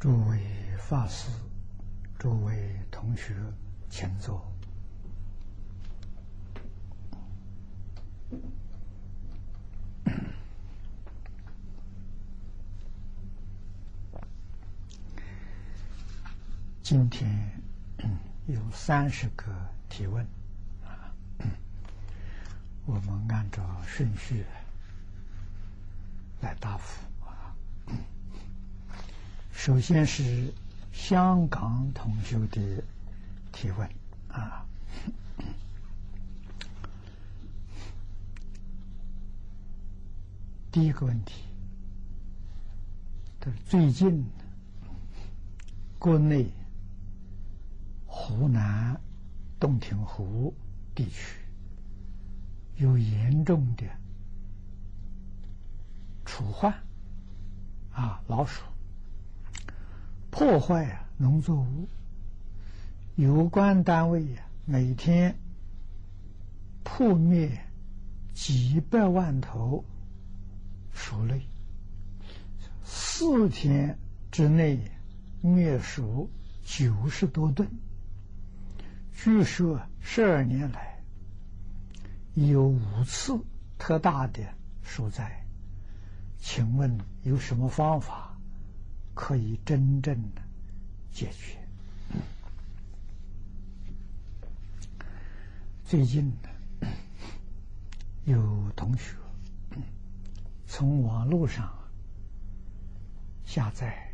诸位法师、诸位同学，请坐。今天 有三十个提问啊，我们按照顺序来答复。首先是香港同学的提问啊，第一个问题，是最近国内。湖南洞庭湖地区有严重的鼠患啊，老鼠破坏啊农作物，有关单位呀每天扑灭几百万头鼠类，四天之内灭鼠九十多吨。据说十二年来有五次特大的鼠灾，请问有什么方法？可以真正的解决？最近呢，有同学从网络上下载，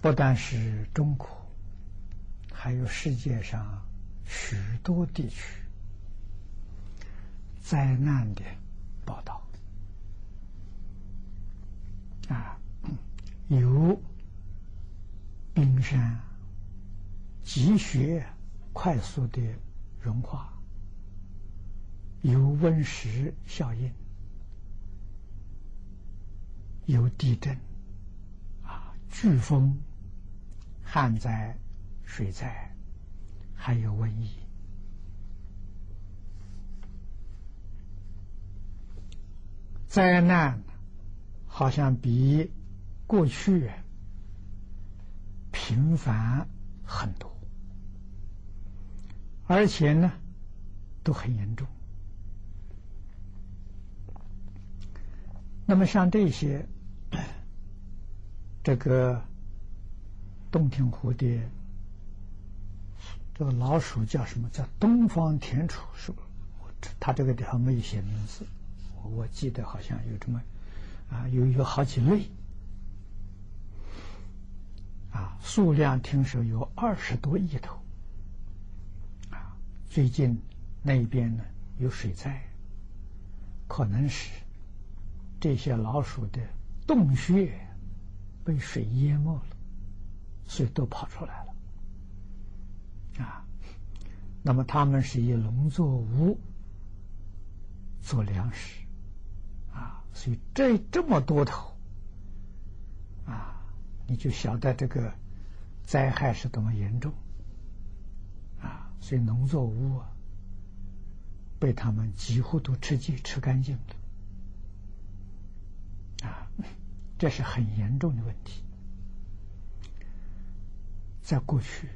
不但是中国。还有世界上许多地区灾难的报道啊，有冰山积雪快速的融化，有温室效应，有地震啊，飓风、旱灾。水灾，还有瘟疫，灾难好像比过去频繁很多，而且呢都很严重。那么像这些，这个洞庭湖的。这个老鼠叫什么？叫东方田鼠，是不？它这个地方没有写名字，我记得好像有这么啊，有有好几类啊，数量听说有二十多亿头啊。最近那边呢有水灾，可能是这些老鼠的洞穴被水淹没了，所以都跑出来了。啊，那么他们是以农作物做粮食，所以这这么多头，啊，你就晓得这个灾害是多么严重，啊，所以农作物啊被他们几乎都吃尽吃干净了，啊，这是很严重的问题，在过去。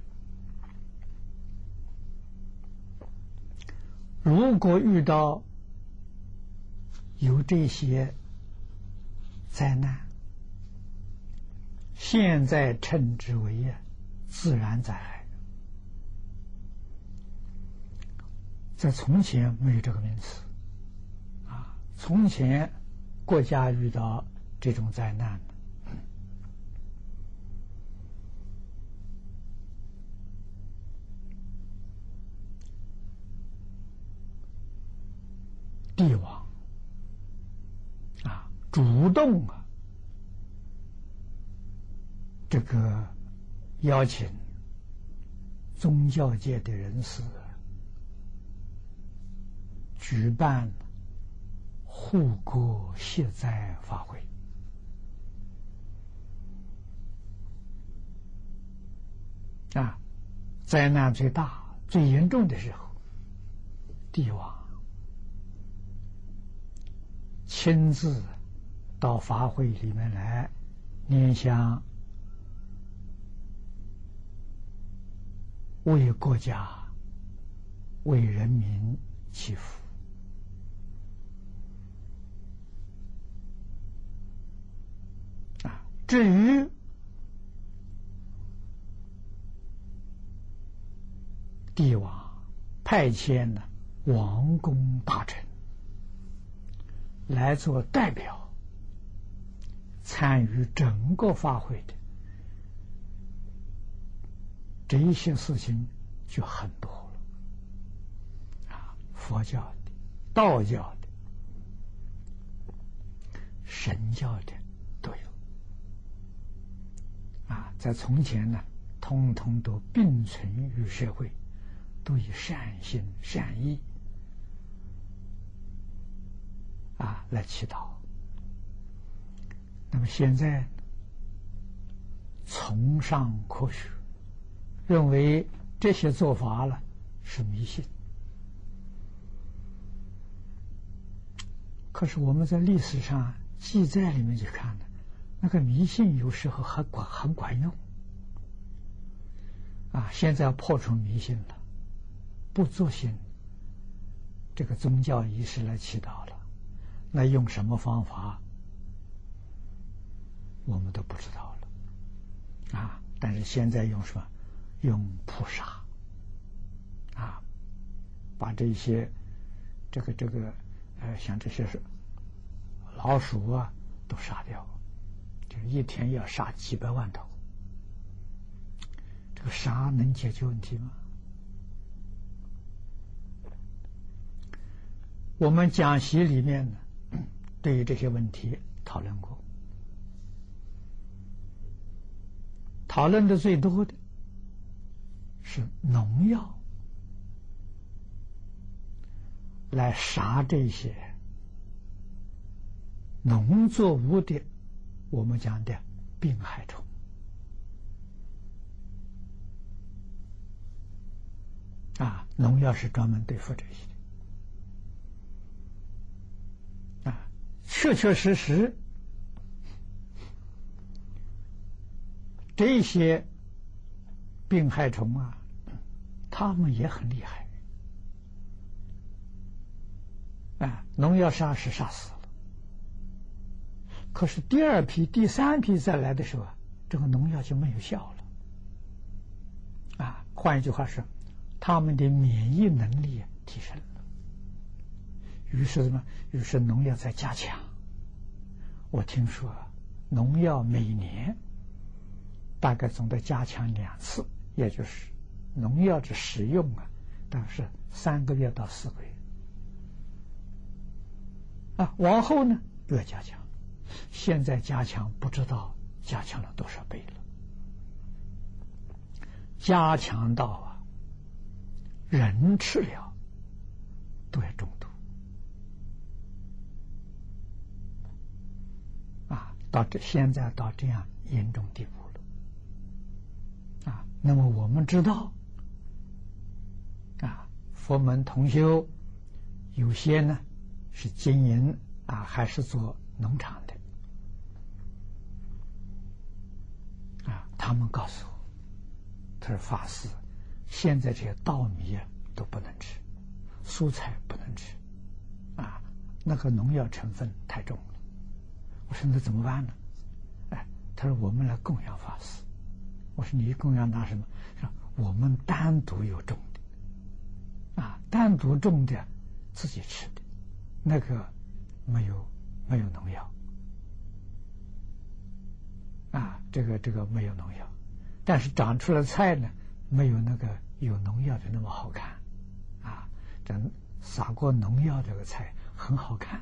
如果遇到有这些灾难，现在称之为自然灾害，在从前没有这个名词啊。从前国家遇到这种灾难。帝王，主动啊，这个邀请宗教界的人士举办护国谢灾法会啊，灾难最大、最严重的时候，帝王。亲自到法会里面来念想为国家、为人民祈福啊。至于帝王派遣的，王公大臣来做代表。参与整个法会的这一些事情就很多了啊，佛教的、道教的、神教的都有啊，在从前呢，通通都并存于社会，都以善心、善意啊来祈祷。那么现在崇尚科学，认为这些做法了是迷信。可是我们在历史上记载里面去看呢，那个迷信有时候还管很管用。啊，现在要破除迷信了，不做信这个宗教仪式来祈祷了，那用什么方法？我们都不知道了，啊！但是现在用什么？用扑杀，啊，把这些这个这个呃，像这些是老鼠啊，都杀掉，就是一天要杀几百万头。这个杀能解决问题吗？我们讲习里面呢，对于这些问题讨论过。讨论的最多的是农药来杀这些农作物的，我们讲的病害虫啊，农药是专门对付这些的啊，确确实实。这些病害虫啊，他们也很厉害啊！农药杀是杀死了，可是第二批、第三批再来的时候啊，这个农药就没有效了啊。换一句话说，他们的免疫能力提升了，于是什么？于是农药在加强。我听说农药每年。大概总得加强两次，也就是农药的使用啊，但是三个月到四个月啊。往后呢，又要加强。现在加强不知道加强了多少倍了，加强到啊，人吃了都要中毒啊，到这现在到这样严重地步。啊，那么我们知道，啊，佛门同修有些呢是经营啊，还是做农场的，啊，他们告诉我，他说法师，现在这些稻米啊都不能吃，蔬菜不能吃，啊，那个农药成分太重了。我说那怎么办呢？哎，他说我们来供养法师。我说你供养拿什么？说我们单独有种的，啊，单独种的，自己吃的，那个没有没有农药，啊，这个这个没有农药，但是长出来菜呢，没有那个有农药的那么好看，啊，这撒过农药这个菜很好看，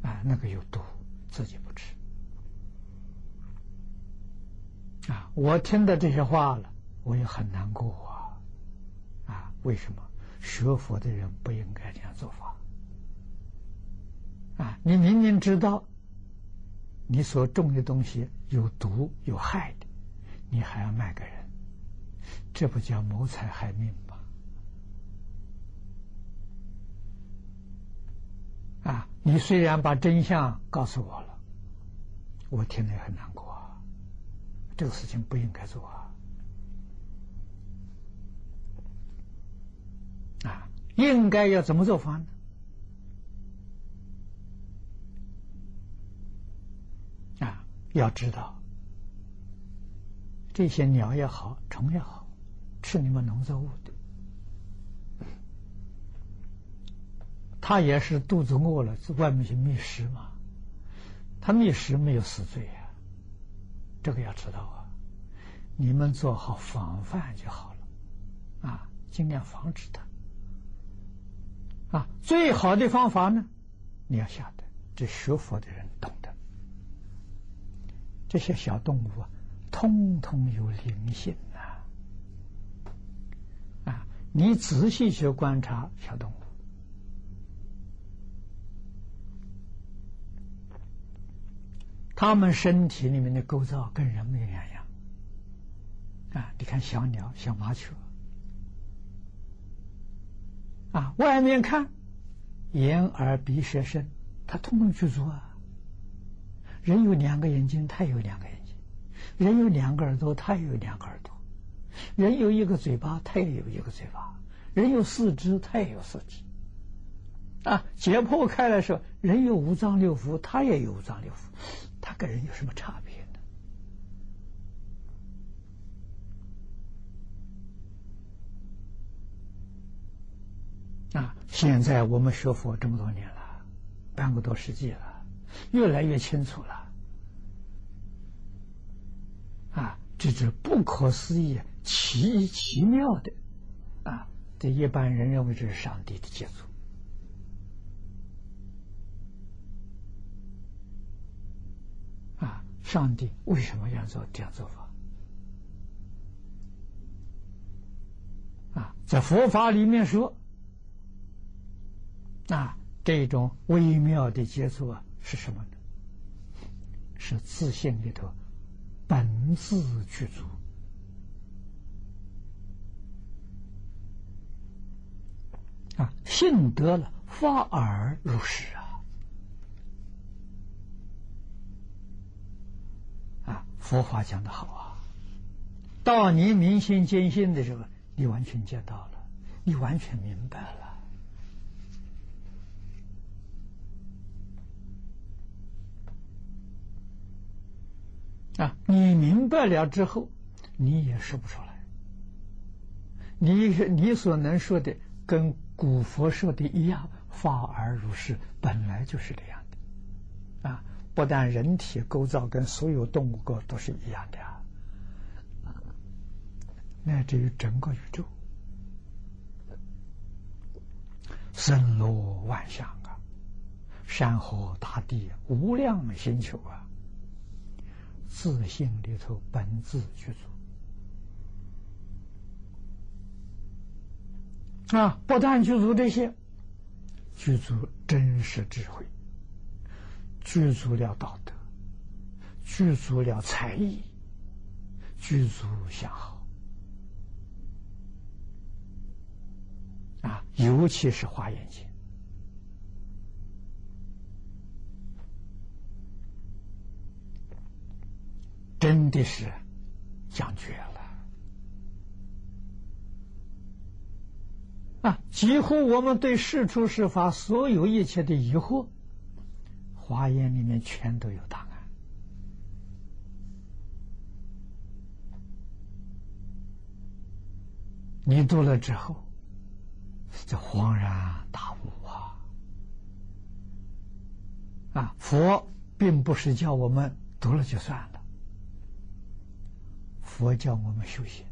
啊，那个有毒，自己不吃。啊，我听到这些话了，我也很难过啊！啊，为什么学佛的人不应该这样做法？啊，你明明知道你所种的东西有毒有害的，你还要卖给人，这不叫谋财害命吗？啊，你虽然把真相告诉我了，我听了也很难过。啊这个事情不应该做啊！啊，应该要怎么做法呢？啊，要知道这些鸟也好，虫也好，吃你们农作物的，它也是肚子饿了，外面去觅食嘛。它觅食没有死罪。这个要知道啊，你们做好防范就好了，啊，尽量防止它。啊，最好的方法呢，你要晓得，这学佛的人懂得，这些小动物啊，通通有灵性呐，啊，你仔细去观察小动物。他们身体里面的构造跟人没两样啊！你看小鸟、小麻雀啊，外面看眼、耳、鼻、舌、身，它通通具足啊。人有两个眼睛，它有两个眼睛；人有两个耳朵，它也有两个耳朵；人有一个嘴巴，它也有一个嘴巴；人有四肢，它也有四肢。啊，解剖开来说，人有五脏六腑，它也有五脏六腑。他跟人有什么差别呢？啊！现在我们学佛这么多年了，半个多世纪了，越来越清楚了。啊，这是不可思议、奇奇妙的啊！这一般人认为这是上帝的杰作。上帝为什么要做这样做法？啊，在佛法里面说，啊，这种微妙的接触啊，是什么呢？是自信里头本自具足啊，信得了，发而入实啊。佛法讲的好啊！到你明心见性的时候，你完全见到了，你完全明白了啊！你明白了之后，你也说不出来。你你所能说的，跟古佛说的一样，法而如是，本来就是这样的啊。不但人体构造跟所有动物构都是一样的啊，乃至于整个宇宙，森罗万象啊，山河大地，无量星球啊，自信里头本自具足啊，不但具足这些，具足真实智慧。具足了道德，具足了才艺，具足相好啊！尤其是华严经，真的是讲绝了啊！几乎我们对世出世法所有一切的疑惑。华严里面全都有答案，你读了之后，就恍然大悟啊！啊，佛并不是叫我们读了就算了，佛教我们修行，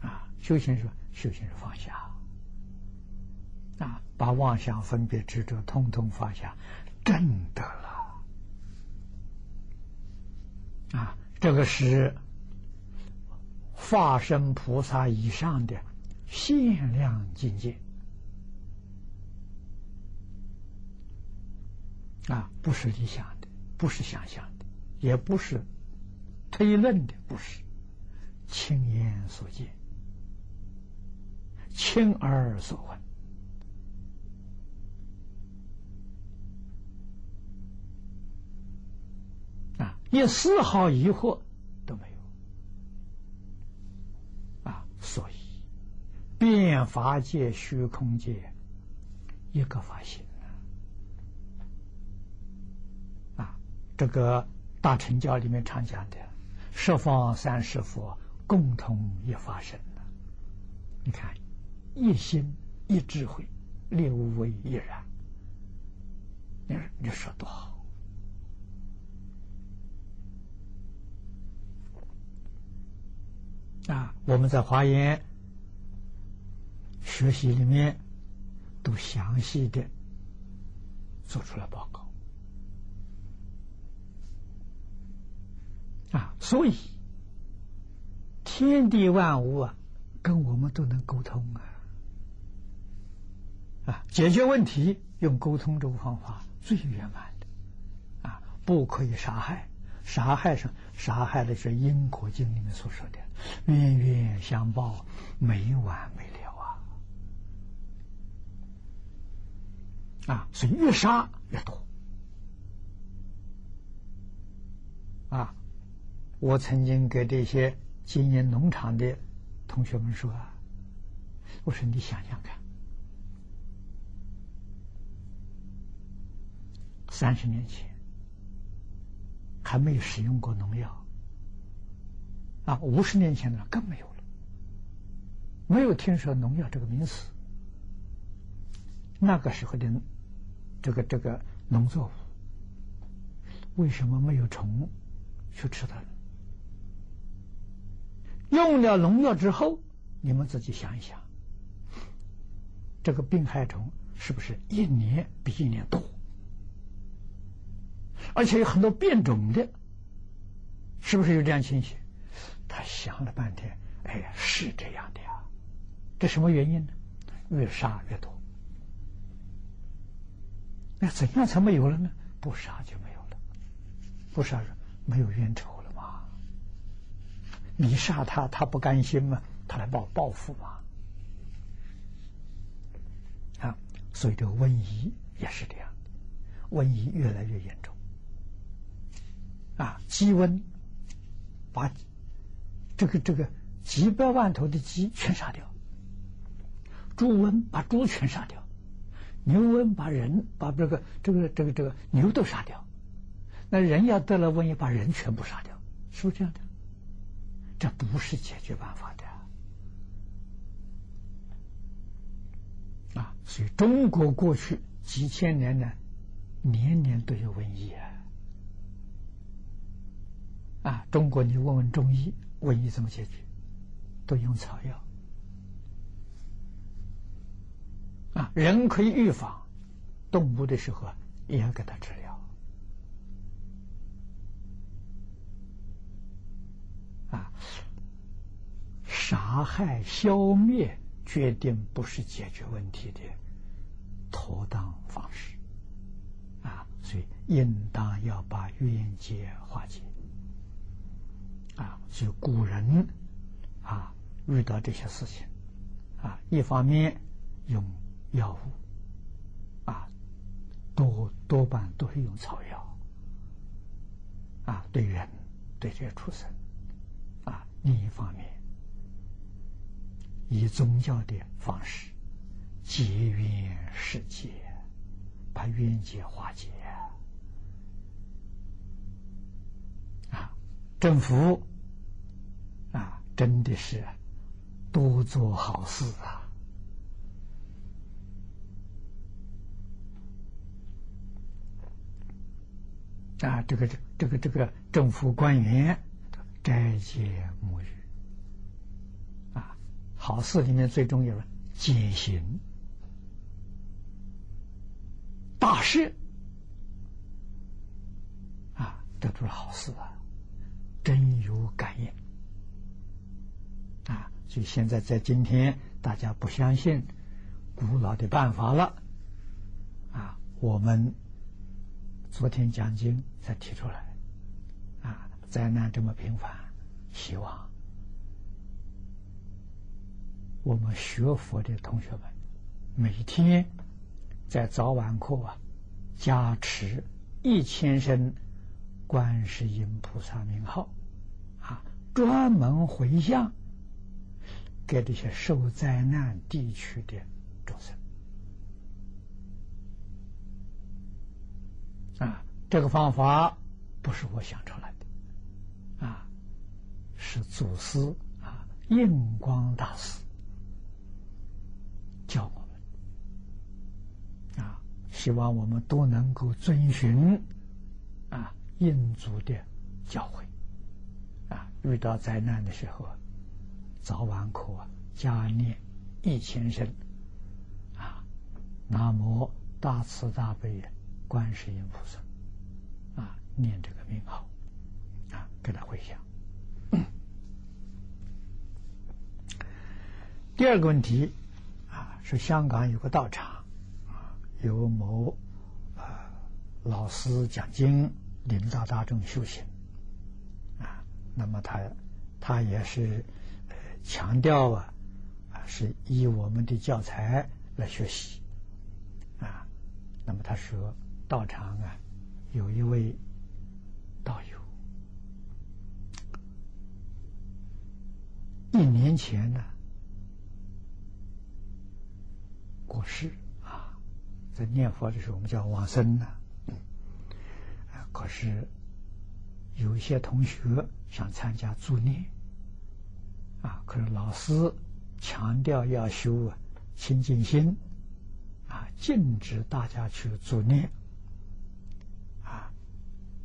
啊，修行是修行是放下，啊，把妄想、分别、执着通通放下。真的了啊！这个是化身菩萨以上的限量境界啊，不是理想的，不是想象的，也不是推论的，不是亲眼所见、亲耳所闻。一丝毫疑惑都没有啊所以变法界、虚空界一个法性啊！这个大乘教里面常讲的十方三世佛共同一法身你看，一心一智慧，六位一然。你你说多好！啊，我们在华严学习里面都详细的做出了报告。啊，所以天地万物啊，跟我们都能沟通啊。啊，解决问题用沟通这个方法最圆满的。啊，不可以杀害。杀害上杀害的是《因果经》里面所说的冤冤相报，没完没了啊！啊，所以越杀越多啊！我曾经给这些经营农场的同学们说啊，我说你想想看，三十年前。还没有使用过农药啊！五十年前呢，更没有了，没有听说农药这个名词。那个时候的这个这个农作物，为什么没有虫去吃它呢？用了农药之后，你们自己想一想，这个病害虫是不是一年比一年多？而且有很多变种的，是不是有这样情形？他想了半天，哎呀，是这样的呀。这什么原因呢？越杀越多。那怎样才没有了呢？不杀就没有了，不杀没有冤仇了吗？你杀他，他不甘心吗？他来报报复吗？啊，所以这个瘟疫也是这样，瘟疫越来越严重。啊，鸡瘟把这个这个几百万头的鸡全杀掉，猪瘟把猪全杀掉，牛瘟把人把这个这个这个这个牛都杀掉，那人要得了瘟疫，把人全部杀掉，是不是这样的？这不是解决办法的啊！所以中国过去几千年呢，年年都有瘟疫啊。啊，中国，你问问中医，瘟疫怎么解决？都用草药。啊，人可以预防，动物的时候也要给它治疗。啊，杀害、消灭，决定不是解决问题的妥当方式。啊，所以应当要把冤结化解。啊，所以古人啊遇到这些事情啊，一方面用药物啊，多多半都是用草药啊，对人对这些畜生啊；另一方面以宗教的方式结缘释结，把冤结化解。政府啊，真的是多做好事啊！啊，这个这这个这个政府官员斋戒沐浴啊，好事里面最重要的减刑大事啊，得出了好事啊！真有感应啊！所以现在在今天，大家不相信古老的办法了啊！我们昨天讲经才提出来啊！灾难这么频繁，希望我们学佛的同学们每天在早晚课啊加持一千声。观世音菩萨名号，啊，专门回向给这些受灾难地区的众生。啊，这个方法不是我想出来的，啊，是祖师啊印光大师教我们，啊，希望我们都能够遵循啊印祖的教诲，啊，遇到灾难的时候，早晚可加念一千声，啊，南无大慈大悲。观世音菩萨，啊，念这个名号，啊，给他回想。第二个问题，啊，是香港有个道场，啊，有某啊老师讲经，领导大众修行，啊，那么他他也是强调啊，啊，是以我们的教材来学习，啊，那么他说。道场啊，有一位道友，一年前呢过世啊，在念佛的时候，我们叫往生呢。啊，是有一些同学想参加助念，啊，可是老师强调要修啊清净心，啊，禁止大家去助念。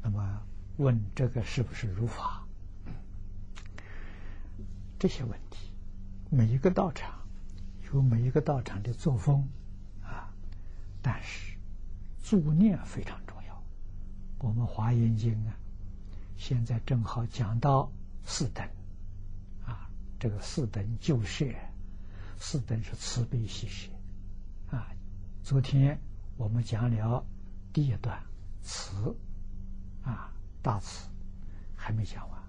那么问这个是不是如法？这些问题，每一个道场有每一个道场的作风啊，但是助念非常重要。我们华严经啊，现在正好讲到四等啊，这个四等救舍，四等是慈悲喜舍啊。昨天我们讲了第一段慈。啊，大慈还没讲完，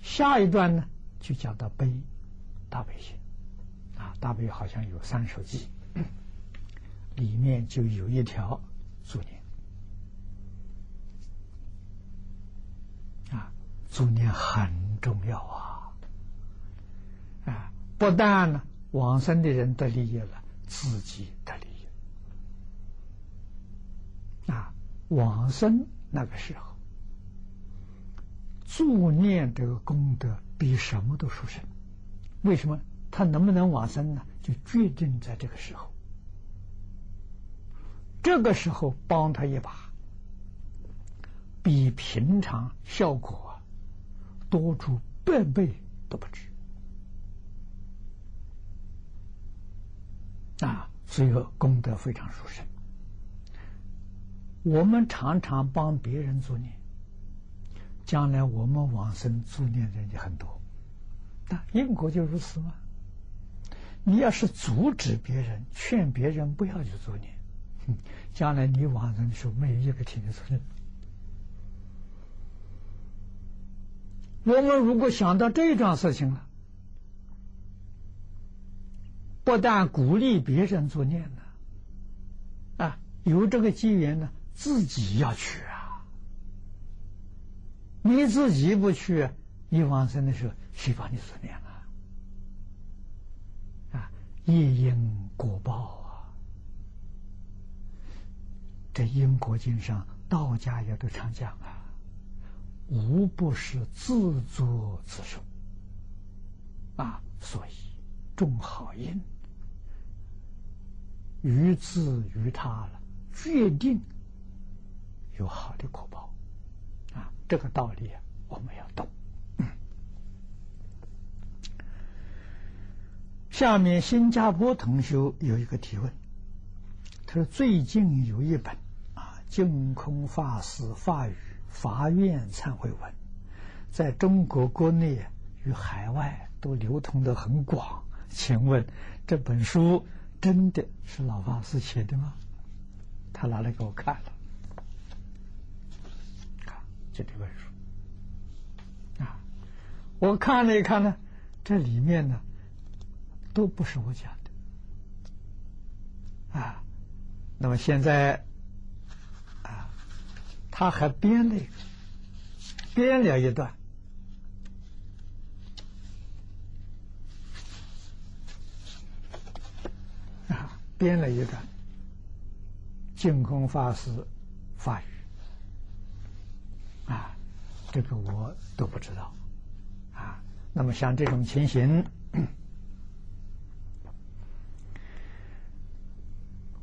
下一段呢就讲到悲，大悲心，啊，大悲好像有三首偈，里面就有一条助念，啊，助念很重要啊，啊，不但呢往生的人得利益了，自己得利益，啊，往生。那个时候，助念这个功德比什么都殊胜。为什么？他能不能往生呢？就决定在这个时候。这个时候帮他一把，比平常效果多出百倍都不止。啊，所以说功德非常殊胜。我们常常帮别人作孽，将来我们往生做孽的人就很多，那因果就如此吗？你要是阻止别人、劝别人不要去助念，将来你往生的时候没有一个听得出来。我们如果想到这桩事情了，不但鼓励别人作念呢，啊，有这个机缘呢。自己要去啊！你自己不去，你往生的时候谁帮你助念啊？啊，业因果报啊！这因果经上道家也都常讲啊，无不是自作自受啊！所以种好因，于自于他了，决定。有好的果报，啊，这个道理我们要懂。下面新加坡同学有一个提问，他说：“最近有一本啊，净空法师法语法院忏悔文，在中国国内与海外都流通的很广，请问这本书真的是老法师写的吗？”他拿来给我看了。看这里本书啊，我看了一看呢，这里面呢都不是我讲的啊。那么现在，他还编了一个，编了一段。编了一段净空法师法语啊，这个我都不知道啊。那么像这种情形，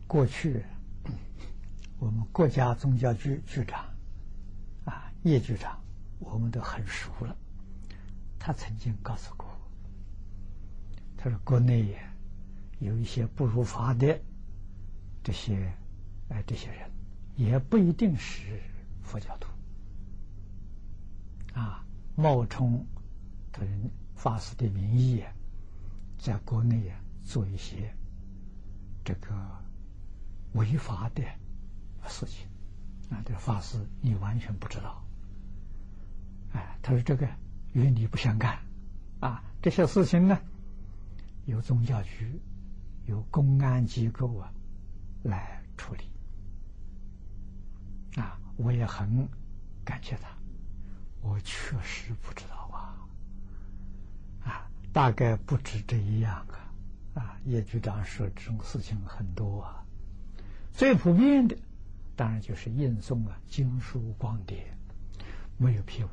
过去我们国家宗教局局长啊叶局长，我们都很熟了。他曾经告诉过我，他说国内有一些不如法的这些哎这些人，也不一定是佛教徒啊，冒充他人法师的名义，在国内啊做一些这个违法的事情啊，这个法师你完全不知道，哎，他说这个。与你不相干，啊，这些事情呢，由宗教局、由公安机构啊来处理，啊，我也很感谢他，我确实不知道啊，啊，大概不止这一样啊，啊，叶局长说这种事情很多啊，最普遍的当然就是印送啊经书光碟，没有批文。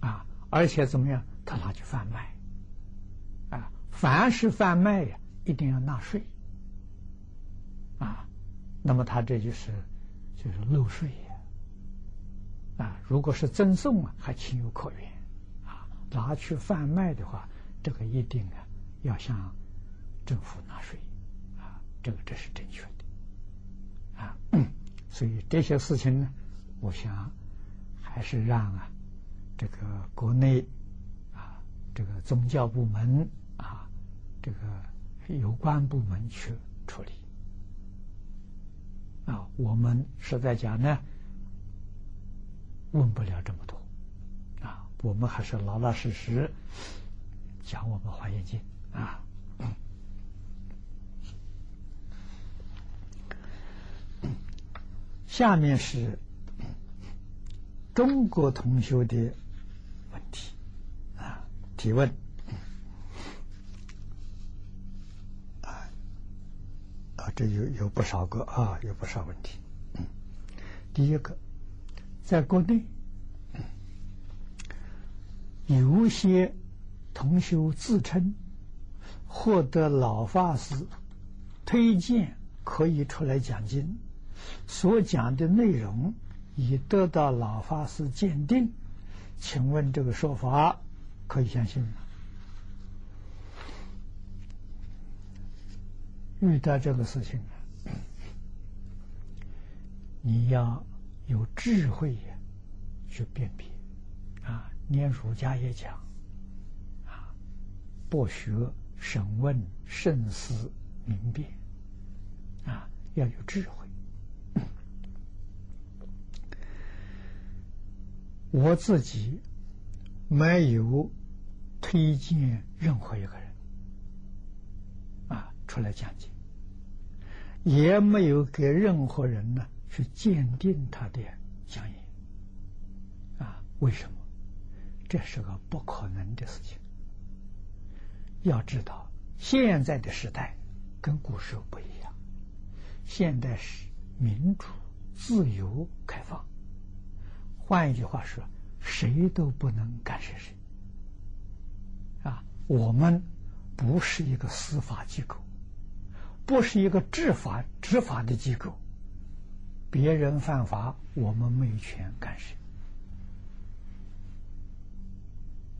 啊，而且怎么样？他拿去贩卖，啊，凡是贩卖呀，一定要纳税，啊，那么他这就是就是漏税呀，啊，如果是赠送啊，还情有可原，啊，拿去贩卖的话，这个一定啊要向政府纳税，啊，这个这是正确的，啊，所以这些事情呢，我想还是让啊。这个国内啊，这个宗教部门啊，这个有关部门去处理啊，我们实在讲呢，问不了这么多啊，我们还是老老实实讲我们华严经啊。下面是中国同学的问题啊。提问啊啊，这有有不少个啊，有不少问题。第一个，在国内有些同学自称获得老法师推荐，可以出来讲经，所讲的内容已得到老法师鉴定，请问这个说法？可以相信吗？遇到这个事情啊你要有智慧去辨别啊！念儒家也讲啊，博学、审问、慎思、明辨啊，要有智慧。我自己。没有推荐任何一个人啊出来讲解，也没有给任何人呢去鉴定他的讲演啊？为什么？这是个不可能的事情。要知道，现在的时代跟古时候不一样，现代是民主、自由、开放。换一句话说。谁都不能干涉谁啊！我们不是一个司法机构，不是一个执法执法的机构。别人犯法，我们没权干涉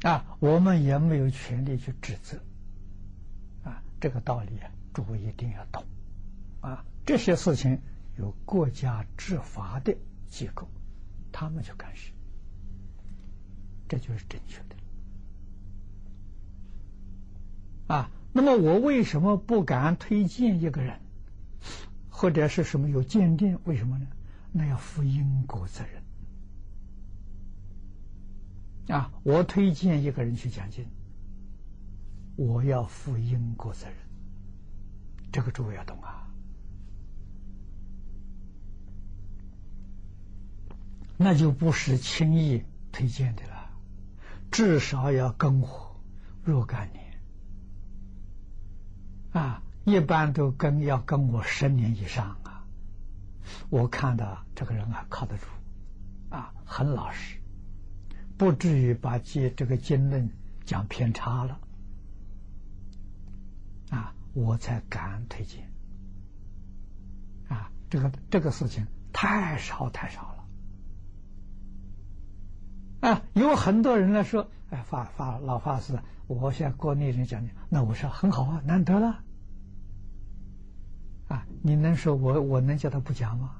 啊！我们也没有权利去指责啊！这个道理啊，诸位一定要懂啊！这些事情有国家执法的机构，他们就干涉。这就是正确的啊！那么我为什么不敢推荐一个人，或者是什么有鉴定？为什么呢？那要负因果责任啊！我推荐一个人去讲经，我要负因果责任，这个诸位要懂啊！那就不是轻易推荐的了。至少要跟我若干年啊，一般都跟要跟我十年以上啊。我看到这个人啊，靠得住，啊，很老实，不至于把这这个经论讲偏差了，啊，我才敢推荐。啊，这个这个事情太少太少了。啊，有很多人来说，哎，法法老法师，我向国内人讲讲，那我说很好啊，难得了。啊，你能说我我能叫他不讲吗？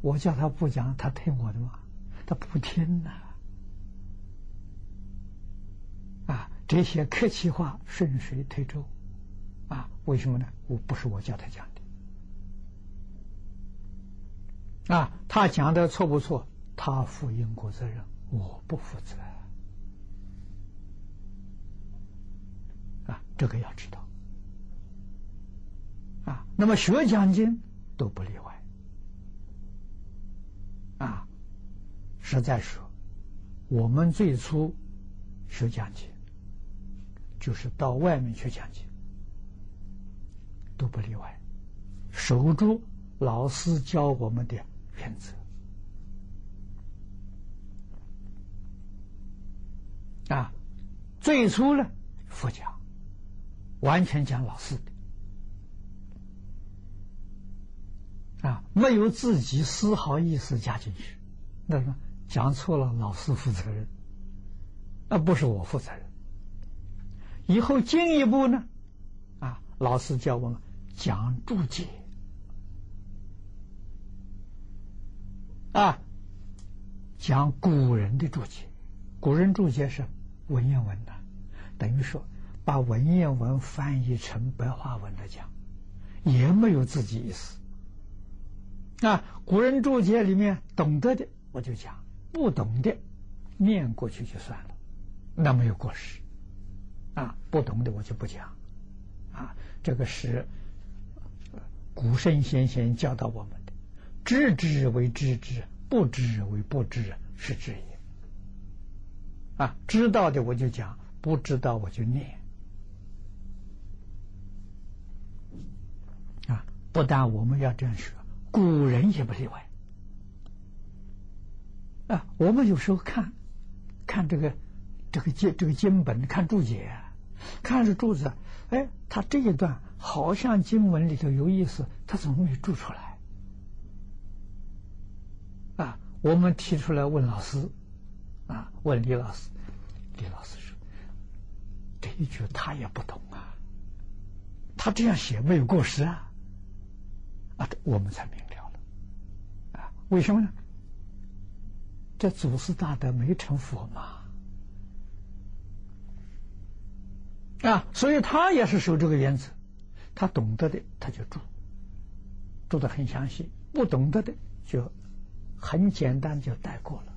我叫他不讲，他听我的吗？他不听呐。啊，这些客气话顺水推舟，啊，为什么呢？我不是我叫他讲的。啊，他讲的错不错？他负因果责任，我不负责。啊，这个要知道。啊，那么学讲经都不例外。啊，实在说，我们最初学讲经，就是到外面去讲经，都不例外，守住老师教我们的原则。啊，最初呢，佛讲，完全讲老师的。啊，没有自己丝毫意思加进去，那么讲错了，老师负责任，那不是我负责任。以后进一步呢，啊，老师教我们讲注解，啊，讲古人的注解，古人注解是文言文的，等于说把文言文翻译成白话文来讲，也没有自己意思。那古人注解里面懂得的我就讲，不懂的念过去就算了，那没有过失。啊，不懂的我就不讲。啊，这个是古圣先贤教导我们的，知之为知之，不知为不知是知也。啊，知道的我就讲，不知道我就念。啊，不但我们要这样学。古人也不例外啊！我们有时候看，看这个这个经这个经本，看注解，看着注子，哎，他这一段好像经文里头有意思，他怎么没注出来？啊！我们提出来问老师，啊，问李老师，李老师说这一句他也不懂啊，他这样写没有过失啊，啊，我们才明了了，啊。为什么呢？这祖师大德没成佛嘛？啊，所以他也是守这个原则，他懂得的他就住，住的很详细；不懂得的就很简单就带过了。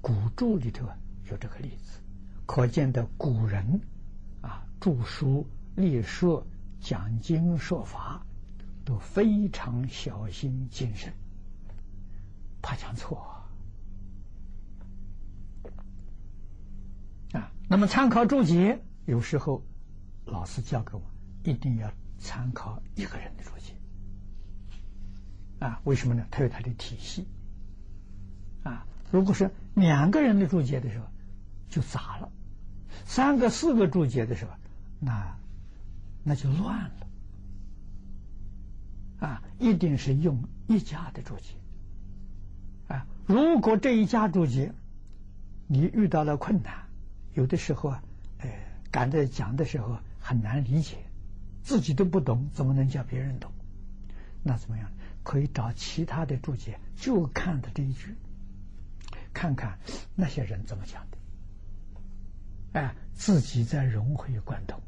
古著里头有这个例子，可见的古人啊，著书立说讲经说法。都非常小心谨慎，怕讲错啊。那么参考注解，有时候老师教给我，一定要参考一个人的注解啊。为什么呢？他有他的体系啊。如果是两个人的注解的时候，就杂了；三个、四个注解的时候，那那就乱了。啊，一定是用一家的注解啊！如果这一家注解你遇到了困难，有的时候啊，呃，赶在讲的时候很难理解，自己都不懂，怎么能叫别人懂？那怎么样？可以找其他的注解，就看他这一句，看看那些人怎么讲的，哎，自己在融会贯通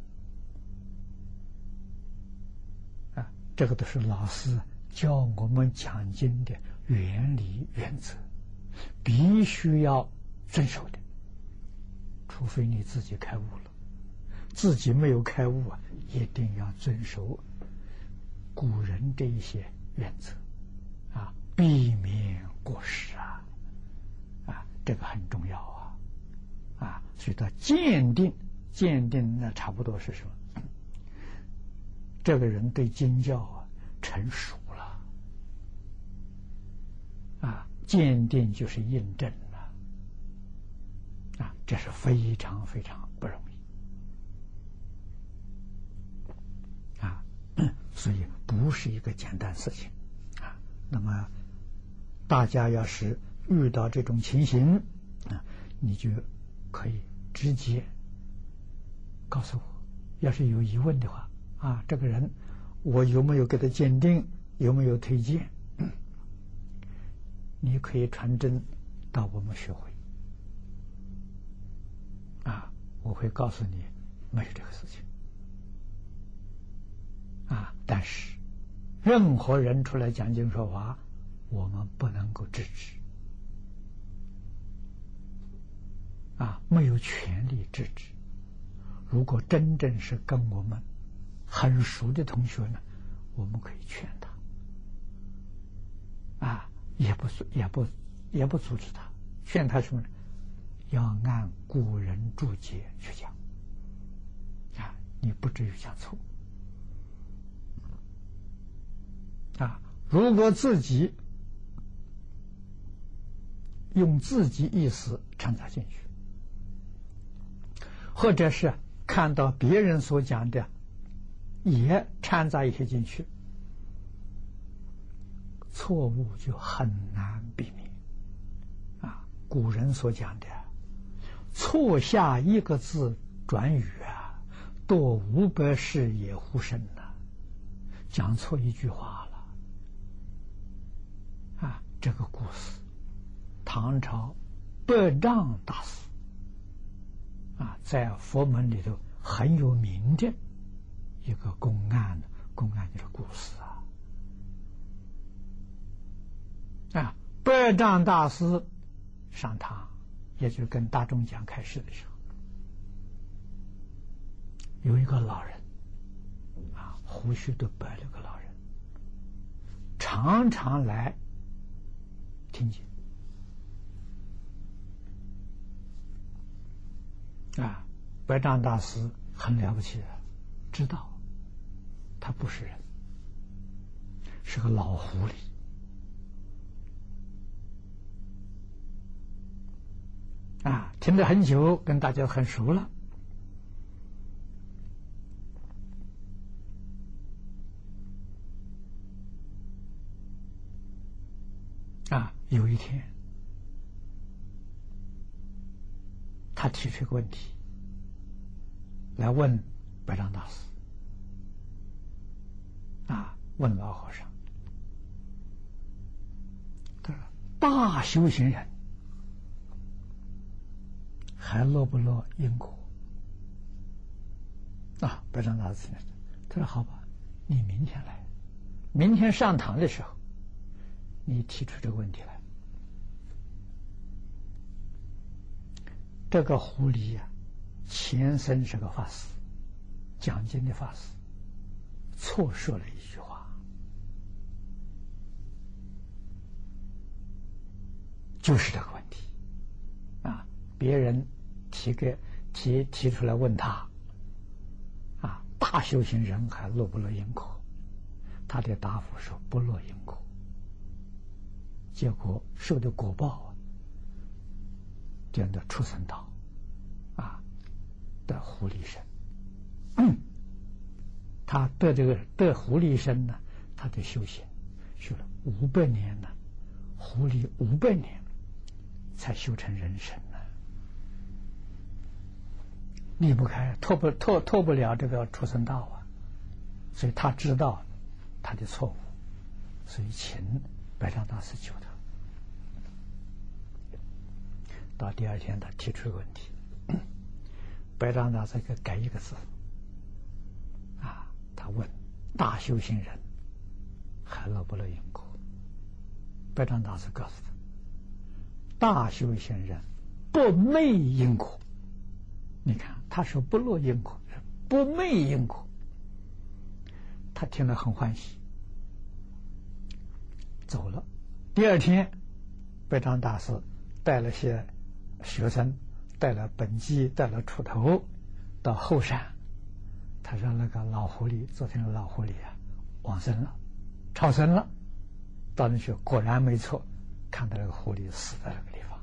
啊。这个都是老师教我们讲经的原理原则，必须要遵守的。除非你自己开悟了，自己没有开悟啊，一定要遵守古人这一些原则啊，避免过失，啊，这个很重要啊，啊，所以到鉴定，鉴定那差不多是什么？这个人对经教啊成熟了，啊，鉴定就是印证了，啊，这是非常非常不容易，啊，所以不是一个简单事情，啊，那么大家要是遇到这种情形，啊，你就可以直接告诉我，要是有疑问的话。啊，这个人，我有没有给他鉴定？有没有推荐？你可以传真到我们学会。啊，我会告诉你，没有这个事情。啊，但是任何人出来讲经说法，我们不能够制止。啊，没有权利制止。如果真正是跟我们。很熟的同学呢，我们可以劝他，啊，也不是也不也不阻止他，劝他什么呢？要按古人注解去讲，啊，你不至于讲错，啊，如果自己用自己意思掺杂进去，或者是看到别人所讲的。也掺杂一些进去，错误就很难避免。啊，古人所讲的“错下一个字转语啊，多五百世也忽生呐”，讲错一句话了。啊，这个故事，唐朝百丈大师啊，在佛门里头很有名的。一个公案公案的故事啊，啊，百丈大师上堂，也就是跟大众讲开示的时候，有一个老人，啊，胡须都白了个老人，常常来听经，啊，百丈大师很了不起的，知道。他不是人，是个老狐狸啊！听了很久，跟大家很熟了啊！有一天，他提出一个问题来问白丈大师。啊！问老和尚，他说：“大修行人还落不落因果？”啊！白丈大师他说：“好吧，你明天来，明天上堂的时候，你提出这个问题来。”这个狐狸呀，前身是个法师，讲经的法师。错说了一句话，就是这个问题啊！别人提个提提出来问他啊，大修行人还落不落因果？他的答复说不落因果，结果受的果报这样的畜生道啊的狐狸身。他得这个得狐狸身呢，他的修行修了五百年呢，狐狸五百年才修成人身呢，离不开脱不脱脱不了这个畜生道啊，所以他知道他的错误，所以请白丈大师救他。到第二天，他提出一个问题，白丈大师给改一个字。啊他问：“大修行人还乐不乐因果？”白丈大师告诉他：“大修行人不昧因果。”你看，他说不落因果，不昧因果。他听了很欢喜，走了。第二天，白丈大师带了些学生，带了本机，带了锄头，到后山他说那个老狐狸，昨天的老狐狸啊，往生了，超生了，到那去果然没错，看到那个狐狸死在那个地方，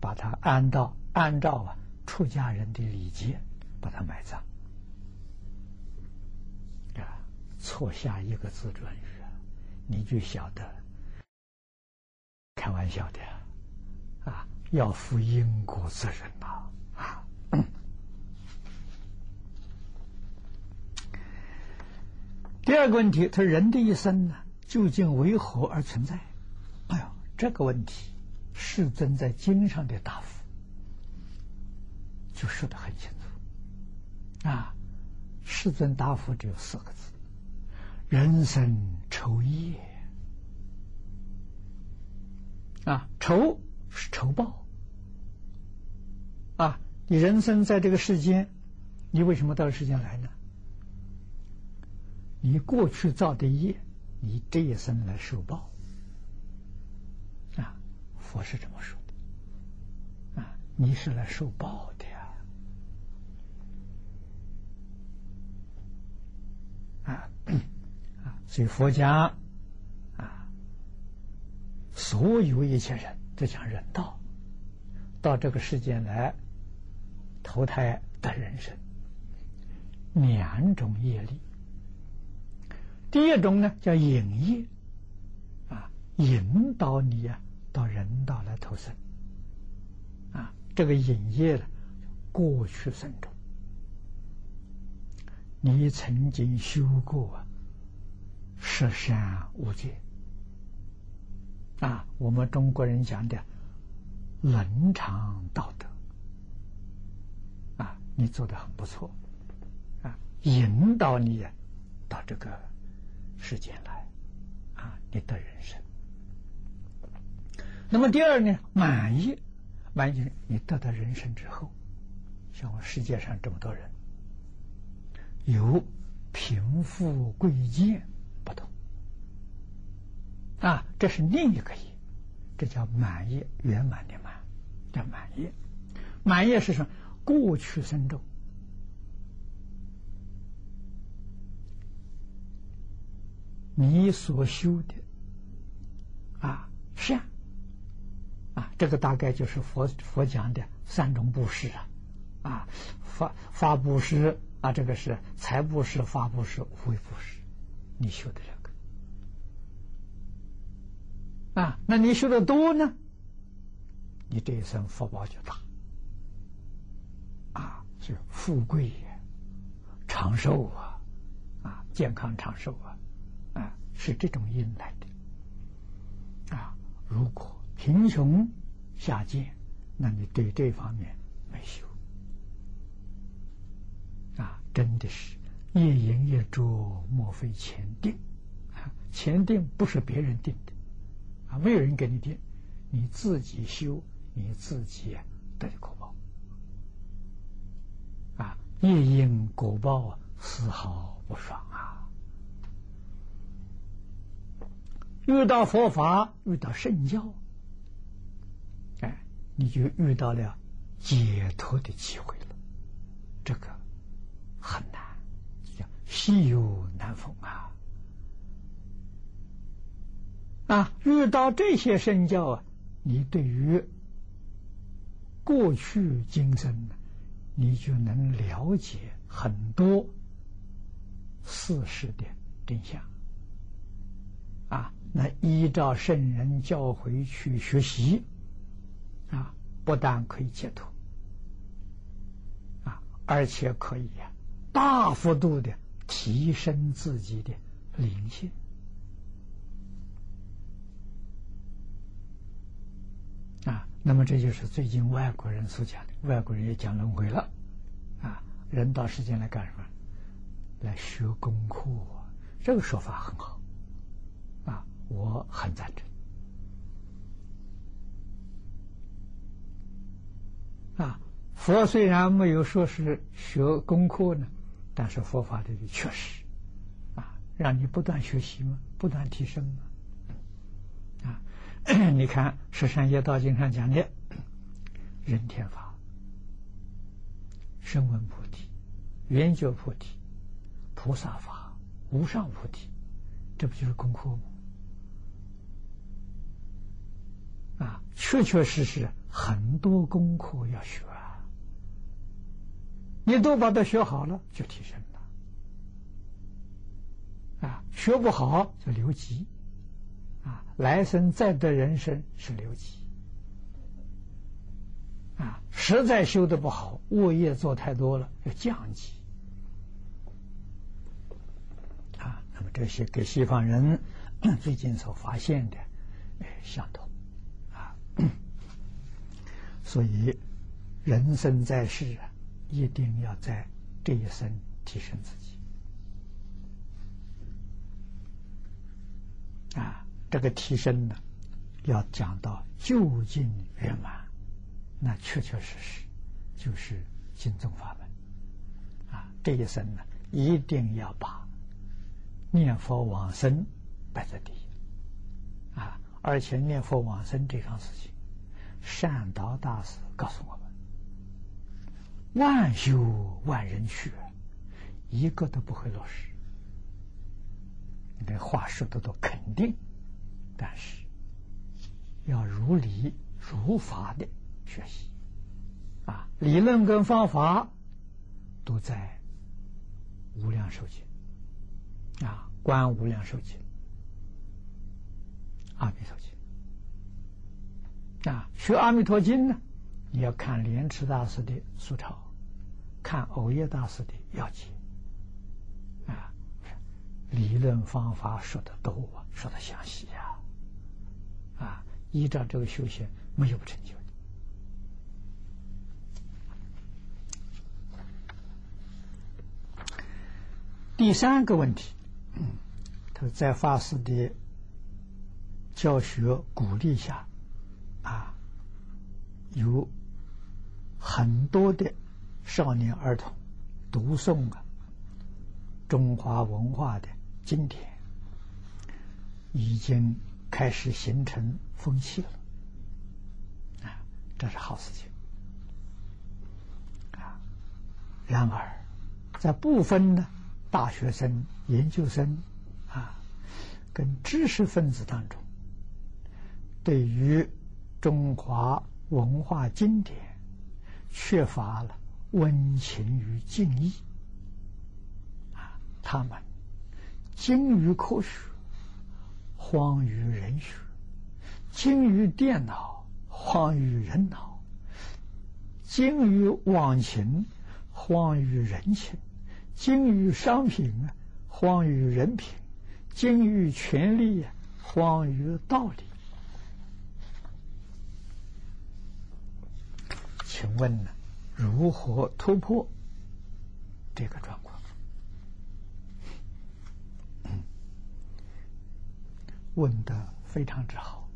把他安到按照啊出家人的礼节把他埋葬，啊，错下一个字准语，你就晓得，开玩笑的，啊，要负因果责任呐，啊。第二个问题，他人的一生呢，究竟为何而存在？哎呦，这个问题，世尊在经上的答复就说的很清楚。啊，世尊答复只有四个字：人生酬业。啊，酬是仇报。啊，你人生在这个世间，你为什么到世间来呢？你过去造的业，你这一生来受报啊！佛是这么说的啊！你是来受报的呀！啊啊！所以佛家啊，所有一切人都讲人道，到这个世间来投胎的人生，两种业力。第一种呢，叫引业，啊，引导你啊到人道来投生，啊，这个引业呢，过去生中，你曾经修过啊，十善无戒，啊，我们中国人讲的伦常道德，啊，你做的很不错，啊，引导你到这个。世间来，啊，你的人生。那么第二呢，满意，满意你得到人生之后，像我世界上这么多人，有贫富贵贱，啊，这是另一个意，这叫满意圆满的满，叫满意。满意是什么？过去生中。你所修的啊善啊，这个大概就是佛佛讲的三种布施啊啊发发布施啊，这个是财布施、法布施、无为布施，你修的这个啊，那你修的多呢，你这一生福报就大啊，是富贵长寿啊啊，健康长寿啊。啊，是这种因来的。啊，如果贫穷下贱，那你对这方面没修。啊，真的是夜淫夜浊，莫非前定？啊，前定不是别人定的，啊，没有人给你定，你自己修，你自己得果报。啊，夜因果报啊，丝毫不爽啊。遇到佛法，遇到圣教，哎，你就遇到了解脱的机会了。这个很难，叫稀有难逢啊！啊，遇到这些圣教啊，你对于过去今生，你就能了解很多事实的真相。啊，那依照圣人教诲去学习，啊，不但可以解脱，啊，而且可以呀，大幅度的提升自己的灵性，啊，那么这就是最近外国人所讲的，外国人也讲轮回了，啊，人到世间来干什么？来学功课，这个说法很好。啊我很赞成啊！佛虽然没有说是学功课呢，但是佛法这里确实啊，让你不断学习嘛，不断提升嘛。你看《十善业道经》上讲的，人天法、声闻菩提、圆觉菩提、菩萨法、无上菩提，这不就是功课吗？啊，确确实实很多功课要学啊，你都把它学好了，就提升了。啊，学不好就留级，啊，来生再得人生是留级。啊，实在修的不好，恶业做太多了，要降级。啊，那么这些给西方人 最近所发现的，哎，相同。啊，所以人生在世啊，一定要在这一生提升自己。啊，这个提升呢，要讲到究竟圆满。那确确实实就是心宗法门啊！这一生呢，一定要把念佛往生摆在第一啊！而且念佛往生这桩事情，善导大师告诉我们：万修万人学，一个都不会落实。你这话说的都肯定，但是要如理如法的。学习啊，理论跟方法都在无量寿经啊，观无量寿经、阿弥陀经啊。学阿弥陀经呢，你要看莲池大师的素抄，看藕叶大师的要解啊，理论方法说的多啊，说的详细呀啊，啊依照这个修行，没有成就。第三个问题，他在法师的教学鼓励下，啊，有很多的少年儿童读诵啊中华文化的经典，已经开始形成风气了，啊，这是好事情，啊，然而在部分呢。大学生、研究生啊，跟知识分子当中，对于中华文化经典缺乏了温情与敬意啊，他们精于科学，荒于人学；精于电脑，荒于人脑；精于网情，荒于人情。精于商品，荒于人品；精于权力，荒于道理。请问呢，如何突破这个状况？问的非常之好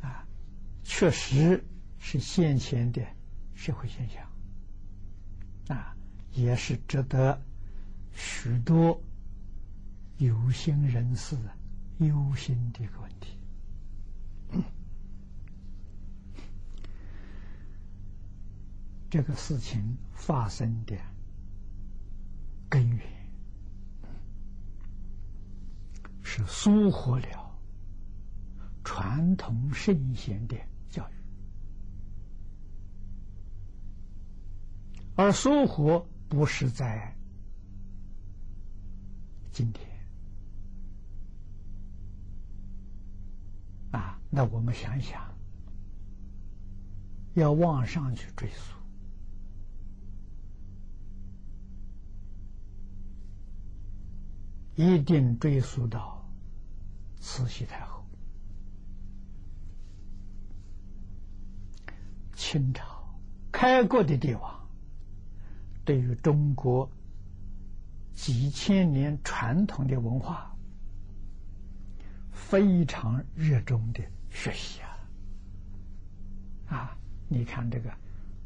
啊，确实是现前的社会现象啊。也是值得许多有心人士忧心的一个问题。这个事情发生的根源是疏忽了传统圣贤的教育，而疏忽。不是在今天啊，那我们想一想，要往上去追溯，一定追溯到慈禧太后、清朝、开国的帝王。对于中国几千年传统的文化，非常热衷的学习啊！啊，你看这个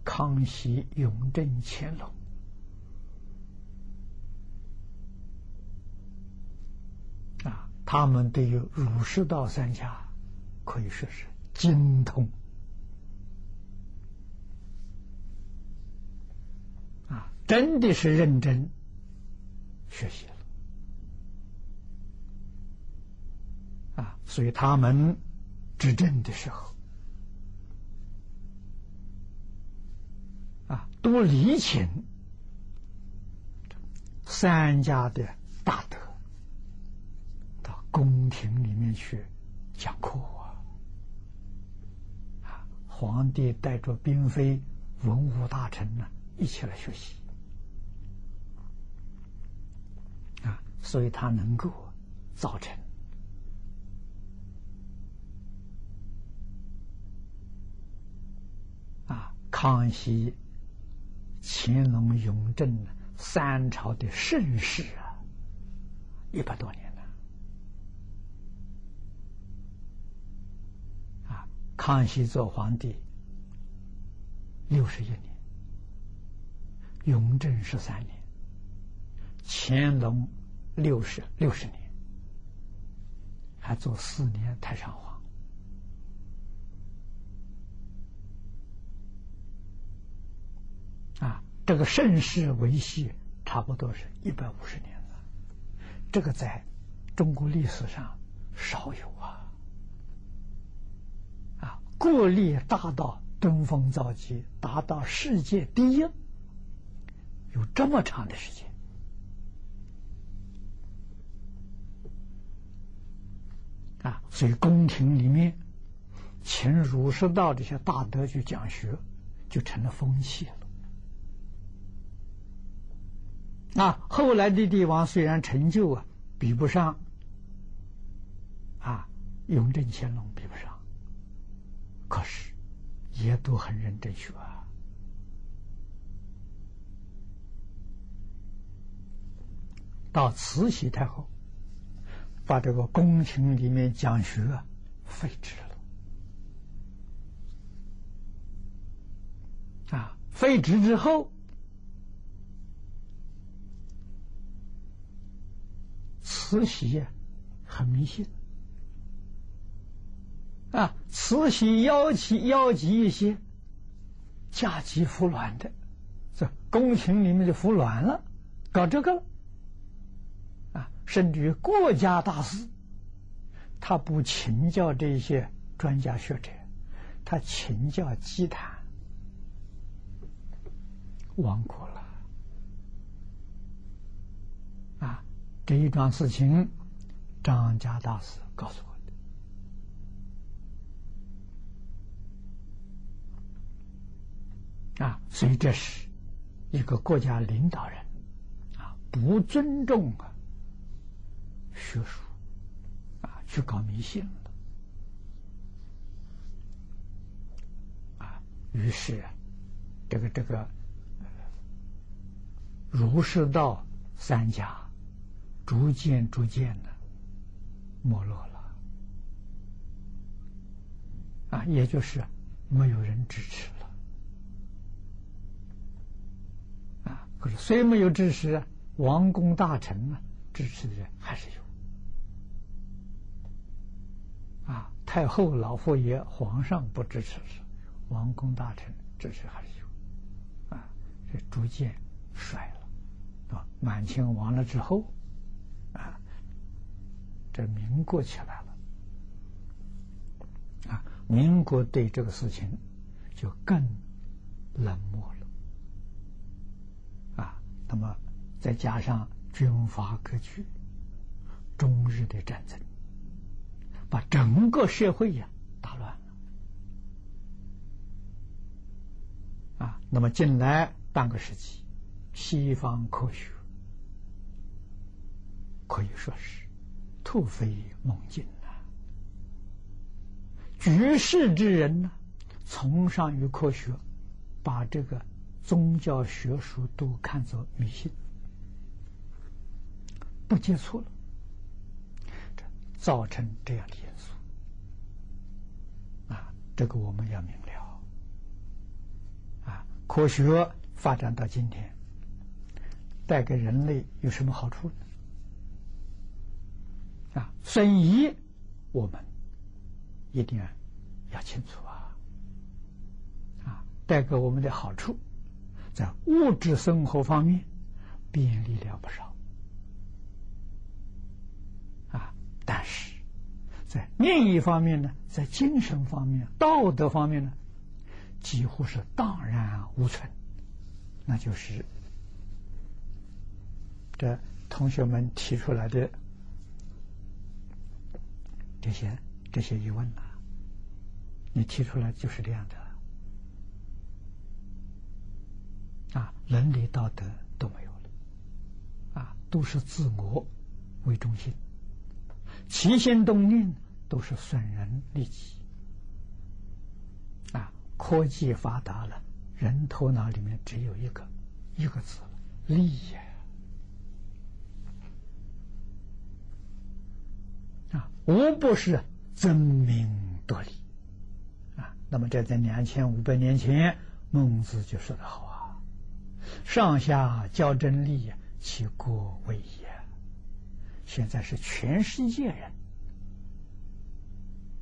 康熙、雍正、乾隆他们对于儒释道三家可以说是精通啊。真的是认真学习了。啊，所以他们执政的时候，啊，都礼请三家的大德宫廷里面去讲课啊，啊，皇帝带着嫔妃、文武大臣呢，一起来学习，啊，所以他能够造成啊。康熙、乾隆、雍正三朝的盛世啊，一百多年康熙做皇帝六十一年，雍正十三年，乾隆六十六十年，还做四年太上皇。啊，这个盛世维系差不多是一百五十年了，这个在中国历史上少有！国力大到登峰造极，达到世界第一，有这么长的时间啊！所以宫廷里面请儒释道这些大德去讲学，就成了风气了。啊，后来的帝王虽然成就啊比不上啊雍正、乾隆比不上，可是也都很认真学啊。到慈禧太后，把这个宫廷里面讲学废止了啊，废止之后。慈禧很迷信啊！慈禧邀请邀集一些嫁鸡服卵的，这宫廷里面就服卵了，搞这个了啊！甚至于国家大事，他不请教这些专家学者，他请教鸡坛，亡国了啊。这一桩事情，张家大师告诉我啊，所以这是一个国家领导人啊，不尊重学术啊，去搞迷信了啊，于是这个这个儒释道三家。逐渐逐渐的没落了，啊，也就是没有人支持，可是虽没有支持，王公大臣啊支持的人还是有，啊，太后、老佛爷、皇上不支持是，王公大臣支持还是有，啊，这逐渐衰了，啊，满清亡了之后。啊，这民国起来了，啊，民国对这个事情就更冷漠了，那么再加上军阀割据、中日的战争，把整个社会呀打乱了，啊，那么近来半个世纪，西方科学。可以说是突飞猛进呐！举世之人呢，崇尚于科学，把这个宗教学术都看作迷信，不接触了，这造成这样的因素啊！这个我们要明了啊！科学发展到今天，带给人类有什么好处呢？啊，损益我们一定要清楚啊！啊，带给我们的好处，在物质生活方面便利了不少。啊但是在另一方面呢在精神方面道德方面呢几乎是荡然无存。那就是这同学们提出来的这些这些疑问呢你提出来就是这样的啊，伦理道德都没有了啊，都是自我为中心。起心动念都是损人利己啊！科技发达了，人头脑里面只有一个一个字：利呀！啊，无不是争名夺利啊！那么这在两千五百年前，孟子就说的好：“上下交争利，其国为也。”现在是全世界人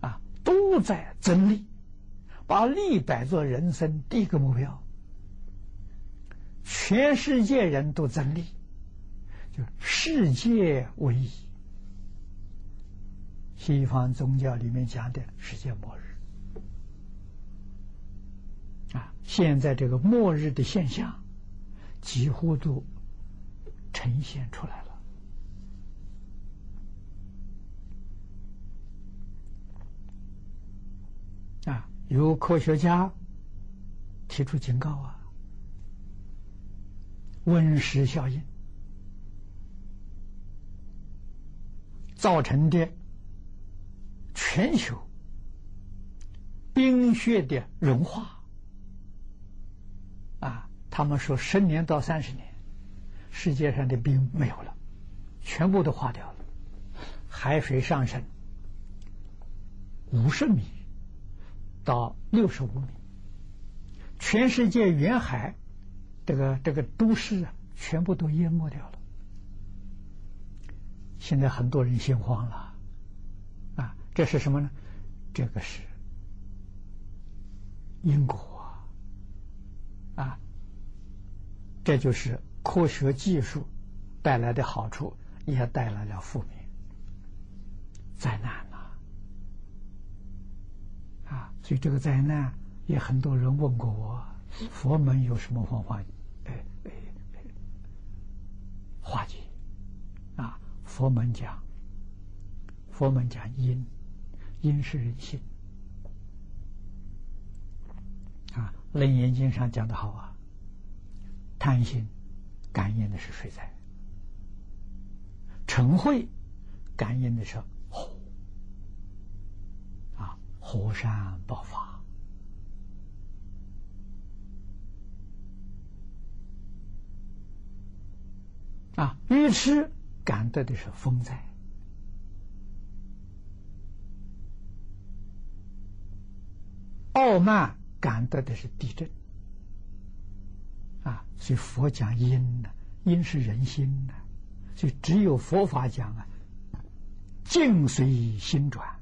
啊，都在争利，把利摆作人生第一个目标。全世界人都争利，就世界为一。西方宗教里面讲的世界末日啊，现在这个末日的现象几乎都呈现出来了。啊，有科学家提出警告啊，温室效应造成的全球冰雪的融化，他们说十年到三十年，世界上的冰没有了，全部都化掉了，海水上升五十米。到六十五米，全世界远海，这个这个都市啊，全部都淹没掉了。现在很多人心慌了，啊，这是什么呢？这个是因果这就是科学技术带来的好处，也带来了负面灾难。啊，所以这个灾难也很多人问过我，佛门有什么方法？哎哎，化解啊！佛门讲，佛门讲因，因是人性啊。《楞严经》上讲的好啊，贪心感应的是水灾，晨会感应的是火。啊火山爆发啊！愚痴感得的是风灾，傲慢感得的是地震啊！所以佛讲因呢，因是人心呢，所以只有佛法讲啊，境随心转。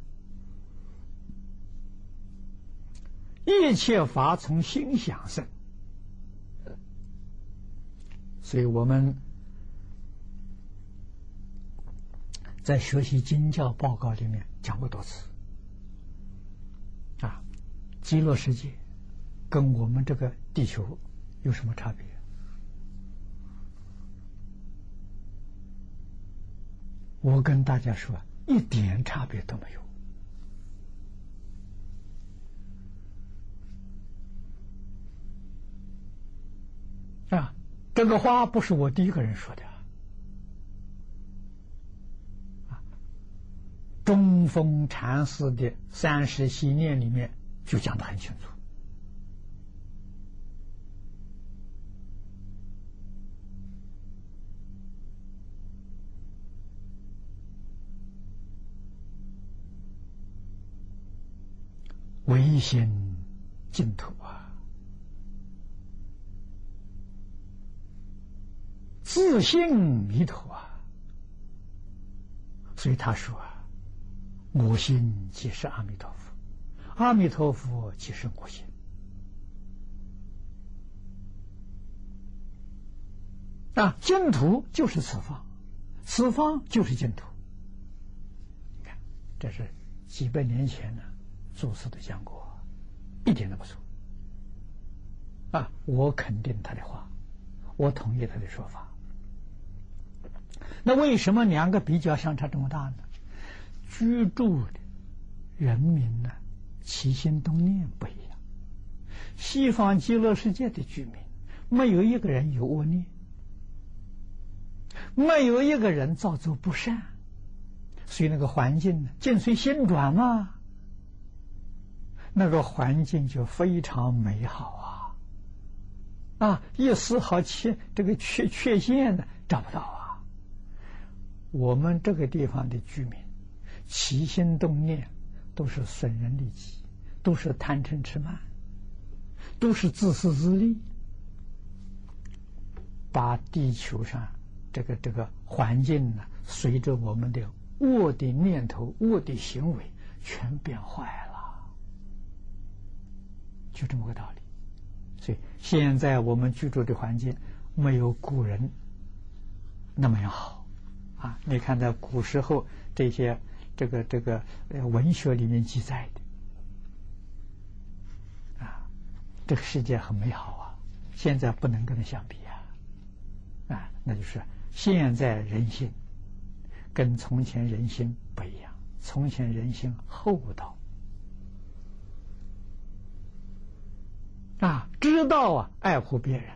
一切法从心想生，所以我们在学习经教报告里面讲过多次啊，极乐世界跟我们这个地球有什么差别？我跟大家说，一点差别都没有。啊，这个话不是我第一个人说的啊。中峰禅师的《三十系念》里面就讲的很清楚：唯心净土啊。自信弥陀啊，所以他说啊，我心即是阿弥陀佛，阿弥陀佛即是我心啊，净土就是此方，此方就是净土。你看，这是几百年前呢，祖师都讲过，一点都不错。啊，我肯定他的话，我同意他的说法。那为什么两个比较相差这么大呢？居住的人民呢，起心动念不一样。西方极乐世界的居民，没有一个人有恶念，没有一个人造作不善，所以那个环境呢，境随心转嘛，那个环境就非常美好啊！啊，一丝毫缺这个缺缺陷呢，找不到啊。我们这个地方的居民。起心动念都是损人利己，都是贪嗔痴慢，都是自私自利，把地球上这个这个环境呢，随着我们的恶的念头、恶的行为，全变坏了，就这么个道理。所以现在我们居住的环境没有古人那么样好啊！你看，在古时候这些。这个这个呃，文学里面记载的啊，这个世界很美好啊，现在不能跟它相比啊，啊，那就是现在人心跟从前人心不一样，从前人心厚道啊，知道啊，爱护别人，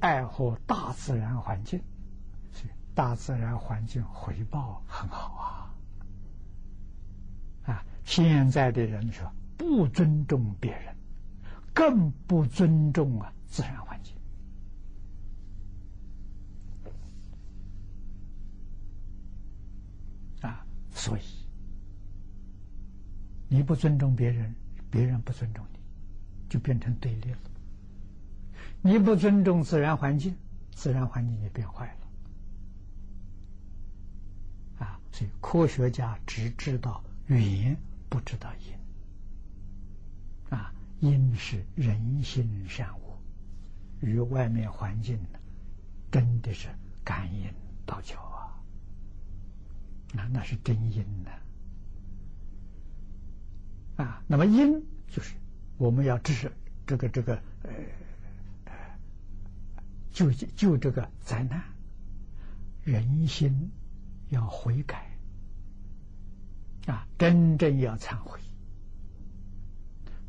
爱护大自然环境，大自然环境回报很好啊。啊，现在的人说不尊重别人，更不尊重啊自然环境。啊，所以你不尊重别人，别人不尊重你，就变成对立了。你不尊重自然环境，自然环境也变坏了。啊，所以科学家只知道。缘不知道因，啊，因是人心善恶，与外面环境呢，真的是感应道交啊，啊，那是真因呢，啊，那么因就是我们要治这个这个呃，救救这个灾难，人心要悔改。啊，真正要忏悔，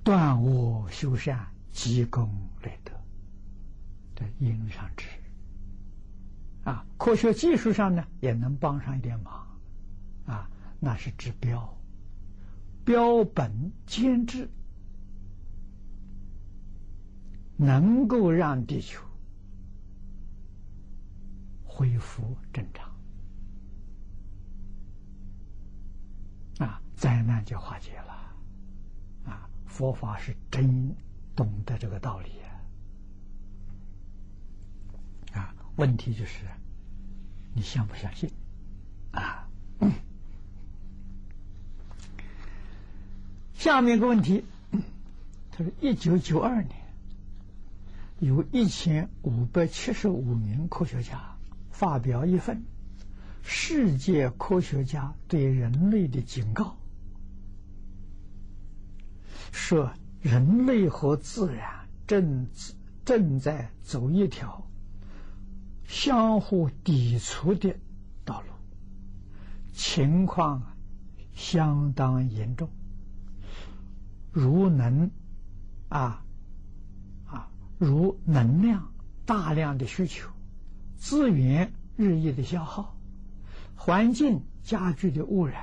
断恶修善，积功累德，这因上之。啊，科学技术上呢，也能帮上一点忙。啊，那是治标，标本兼治，能够让地球恢复正常。啊，灾难就化解了，啊，佛法是真懂得这个道理啊，啊，问题就是你相不相信啊？下面一个问题，他说，一九九二年，有一千五百七十五名科学家发表一份。世界科学家对人类的警告说：人类和自然正正在走一条相互抵触的道路，情况相当严重。如能啊啊，如能量大量的需求，资源日益的消耗。环境加剧的污染，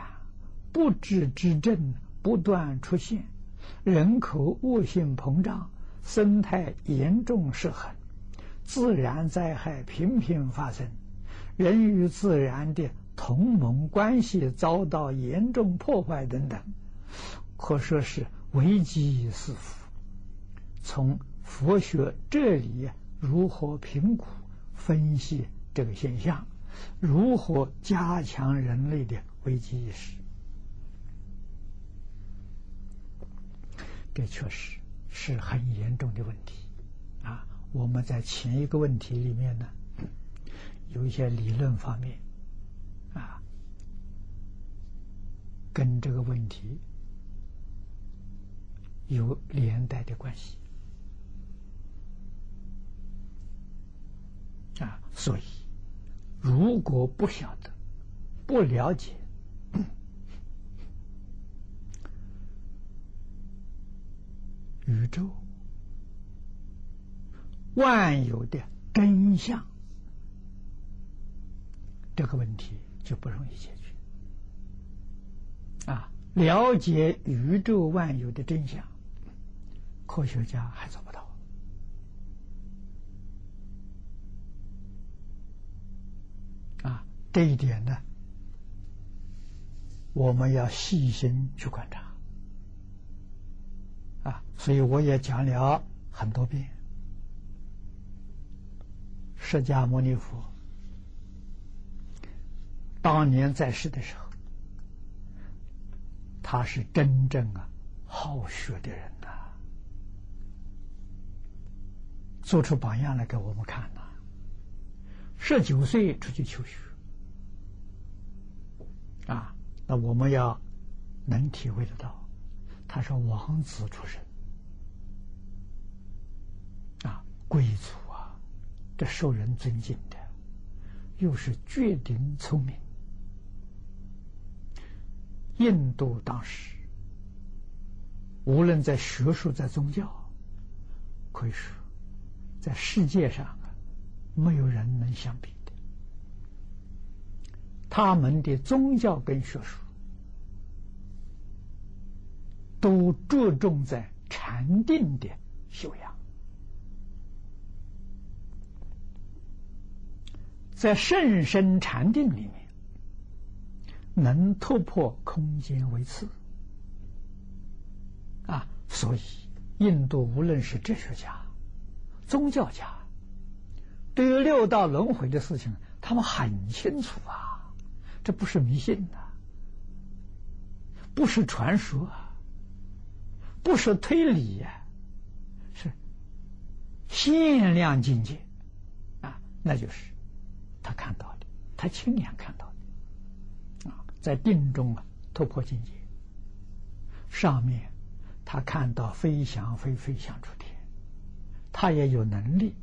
不治之症不断出现，人口恶性膨胀，生态严重失衡，自然灾害频频发生，人与自然的同盟关系遭到严重破坏等等，可说是危机四伏。从佛学这里如何评估分析这个现象？如何加强人类的危机意识？这确实是很严重的问题啊！我们在前一个问题里面呢，有一些理论方面啊，跟这个问题有连带的关系啊，所以如果不晓得、不了解 宇宙万有的真相，这个问题就不容易解决。啊，了解宇宙万有的真相，科学家还早这一点呢，我们要细心去观察。啊，所以我也讲了很多遍，释迦牟尼佛当年在世的时候。他是真正啊好学的人呐，做出榜样来给我们看呐。十九岁出去求学，啊，那我们要能体会得到，他是王子出身，啊，贵族啊，这受人尊敬的，又是绝顶聪明。印度当时，无论在学术、在宗教，可以说，在世界上啊，没有人能相比。他们的宗教跟学术，都注重在禅定的修养，在甚深禅定里面。能突破空间维次啊，所以印度无论是哲学家、宗教家，对于六道轮回的事情，他们很清楚啊，这不是迷信呐，不是传说，不是推理呀，是限量境界啊，那就是他看到的，他亲眼看到的啊。在定中啊，突破境界。上面他看到飞翔飞飞翔出天，他也有能力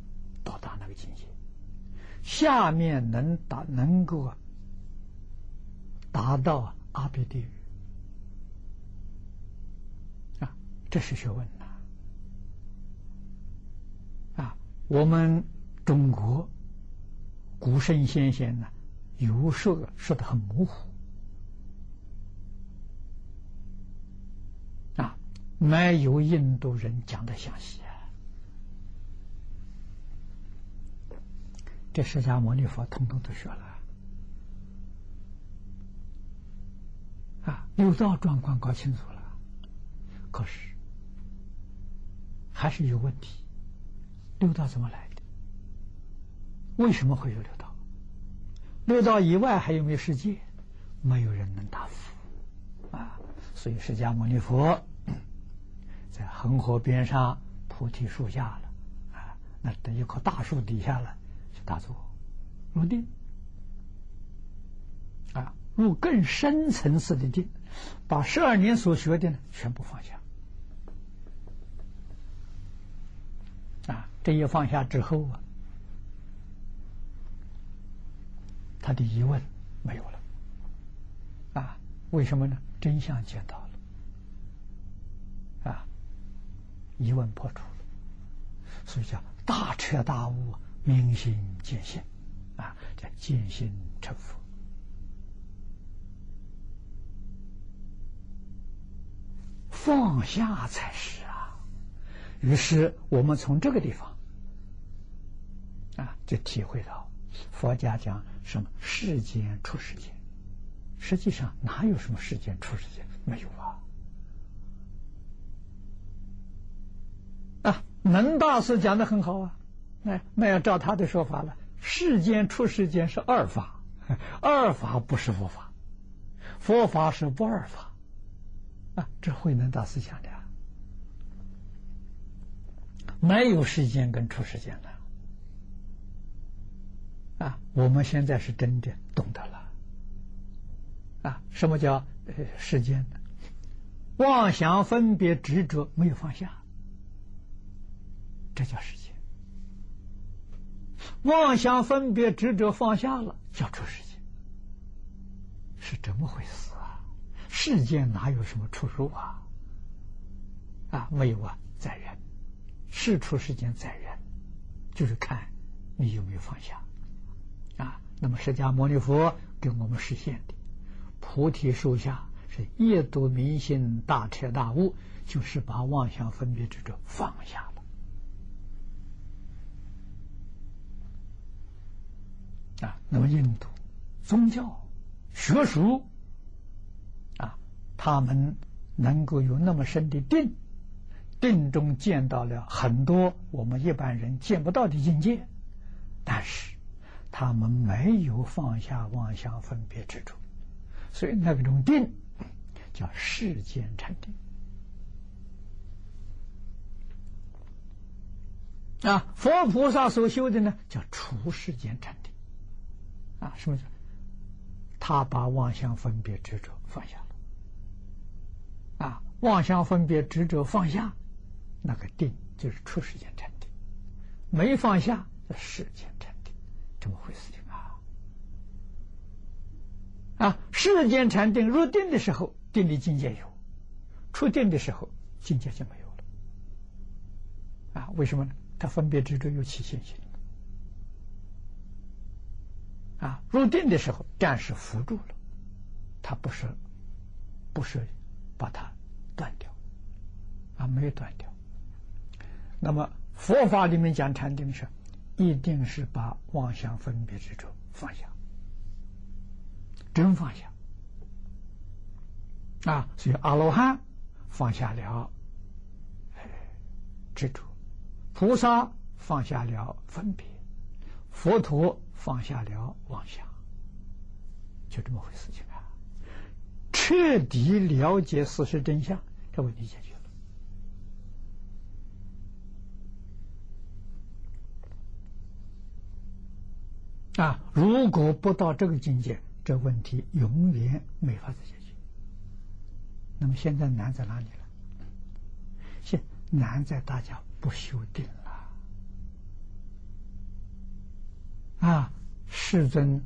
到达那个境界。下面能达能够达到阿鼻地狱啊，这是学问呐！啊，我们中国古圣先贤呢，有说说的很模糊啊。没有印度人讲的详细啊！这释迦牟尼佛通通都学了啊，六道状况搞清楚了，可是还是有问题。六道怎么来的？为什么会有六道？六道以外还有没有世界？没有人能答复啊！所以释迦牟尼佛。在恒河边上菩提树下了，啊，那等一棵大树底下了，就打坐入定，入更深层次的定，把十二年所学的呢全部放下，啊，这一放下之后啊，他的疑问没有了，啊，为什么呢？真相见到了啊。疑问破除了，所以叫大彻大悟、明心见性啊，叫见性成佛。放下才是啊。于是我们从这个地方啊，就体会到佛家讲什么世间出世间，实际上哪有什么世间出世间？没有啊。啊，能大师讲的很好啊，那那要照他的说法了，世间出世间是二法，二法不是佛法，佛法是不二法，啊，这慧能大师讲的，没有时间跟出时间的，啊，我们现在是真的懂得了，啊，什么叫呃世间？的妄想分别执着没有放下，这叫时间；妄想分别执着放下了，叫出时间。是这么回事？世间哪有什么出入啊？啊，没有啊，在人，事出世间在人，就是看你有没有放下啊。那么释迦牟尼佛给我们实现的菩提树下是夜度明心大彻大悟，就是把妄想分别执着放下了啊。那么印度宗教。学术，他们能够有那么深的定，定中见到了很多我们一般人见不到的境界，但是他们没有放下妄想分别执着，所以那种定叫世间禅定啊。佛菩萨所修的呢，叫除世间禅定啊，什么叫？他把妄想分别执着放下，啊，妄想分别执着放下，那个定就是出世间禅定，没放下世间禅定，这么回事情啊？啊，世间禅定入定的时候，定的境界有；出定的时候，境界就没有了。啊，为什么呢？他分别执着有起现行。啊，入定的时候，暂时扶住了，他不是，不是把它断掉，啊，没有断掉。那么佛法里面讲禅定是，一定是把妄想分别执着放下，真放下。啊，所以阿罗汉放下了执着，菩萨放下了分别，佛陀。放下了妄想，就这么回事情！彻底了解事实真相，这问题解决了。啊，如果不到这个境界，这问题永远没法子解决。那么现在难在哪里了？现难在大家不修定了。啊，世尊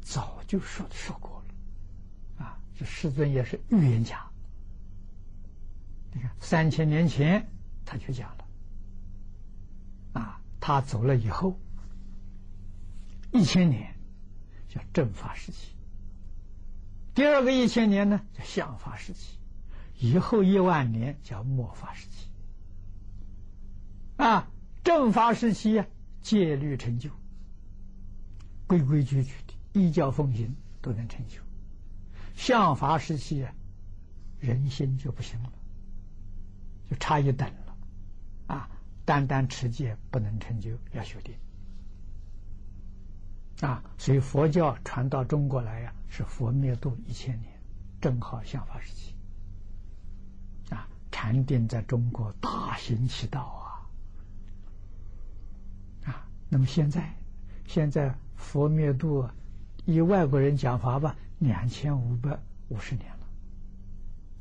早就说说过，这世尊也是预言家。你看，三千年前他就讲了，啊，他走了以后，一千年叫正法时期，第二个一千年呢叫相法时期，以后一万年叫末法时期。啊，正法时期呀。戒律成就，规规矩矩的依教奉行都能成就。相法时期，人心就不行了，就差一等了。啊，单单持戒不能成就，要修定。啊，所以佛教传到中国来呀，是佛灭度一千年，正好相法时期。啊，禅定在中国大行其道啊。那么现在，现在佛灭度，以外国人讲法吧，两千五百五十年了，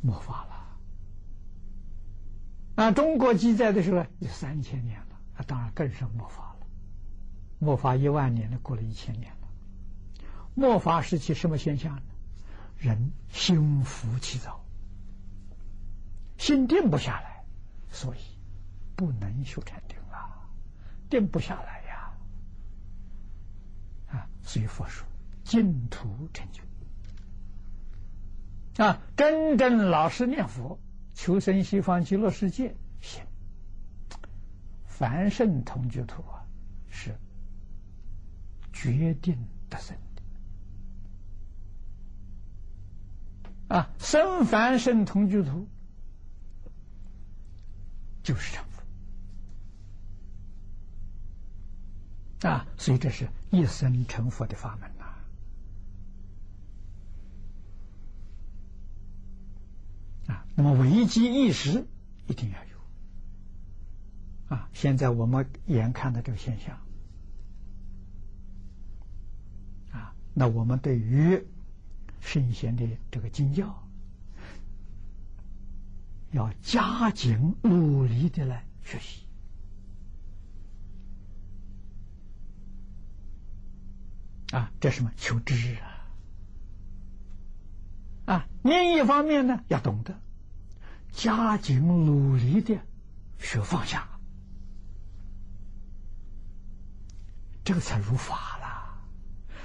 末法了。啊，中国记载的时候呢有三千年了，那当然更是末法了。末法一万年了，过了一千年了。末法时期什么现象呢？人心浮气躁，心定不下来，所以不能修禅定啊，定不下来呀。啊，所以佛说净土成就啊，真正老实念佛，求生西方极乐世界，行。凡圣同居土啊，是决定得生的啊，生凡圣同居土就是成佛。啊，所以这是一生成佛的法门啊，那么危机意识一定要有啊！现在我们眼看的这个现象啊，那我们对于圣贤的这个经教，要加紧努力的来学习。啊，这什么求知啊？啊，另一方面呢，要懂得加紧努力的学放下，这个才如法了。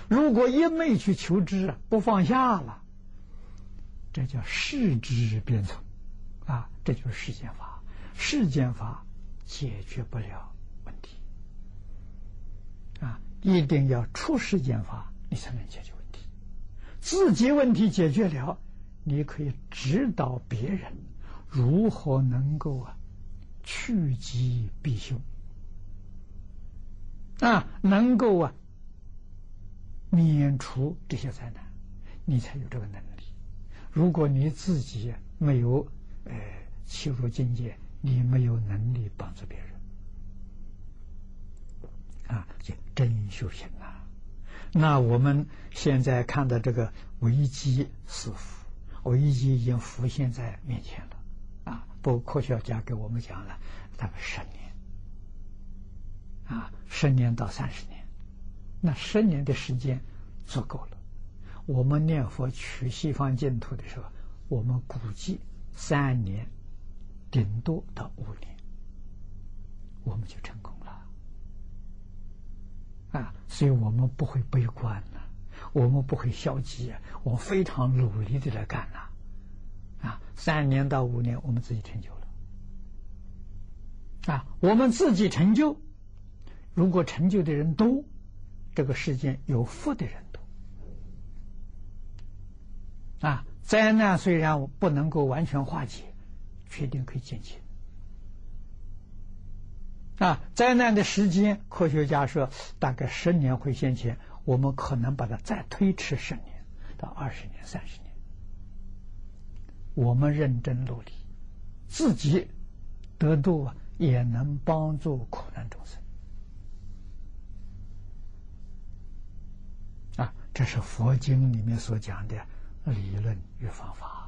如果一昧去求知，不放下了，这叫世知变成啊，这就是世间法。世间法解决不了问题啊。一定要出世间法，你才能解决。自己问题解决了，你可以指导别人如何能够啊趋吉避凶啊，能够啊免除这些灾难，你才有这个能力。如果你自己没有呃切入境界，你没有能力帮助别人。啊，这真修行啊！那我们现在看到这个危机四伏，危机已经浮现在面前了。啊，不，科学家给我们讲了，大概十年，啊，十年到三十年，那十年的时间足够了。我们念佛取西方净土的时候，我们估计三年，顶多到五年，我们就成功。啊，所以我们不会悲观呐，我们不会消极啊，我非常努力的来干呐。啊，三年到五年，我们自己成就了。啊，我们自己成就，如果成就的人多，这个世间有福的人多。啊，灾难虽然不能够完全化解，确定可以减轻。啊，灾难的时间，科学家说大概十年会现前，我们可能把它再推迟十年到二十年、三十年。我们认真努力，自己得度啊，也能帮助苦难众生。啊，这是佛经里面所讲的理论与方法。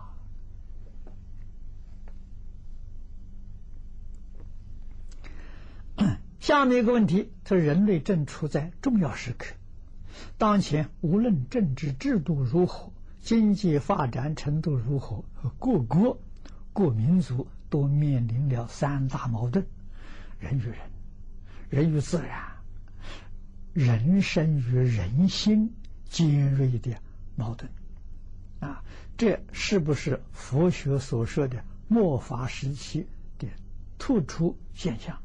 下面一个问题：他说人类正处在重要时刻，当前无论政治制度如何，经济发展程度如何，各国各民族都面临了三大矛盾：人与人、人与自然、人生与人心尖锐的矛盾。啊，这是不是佛学所说的末法时期的突出现象？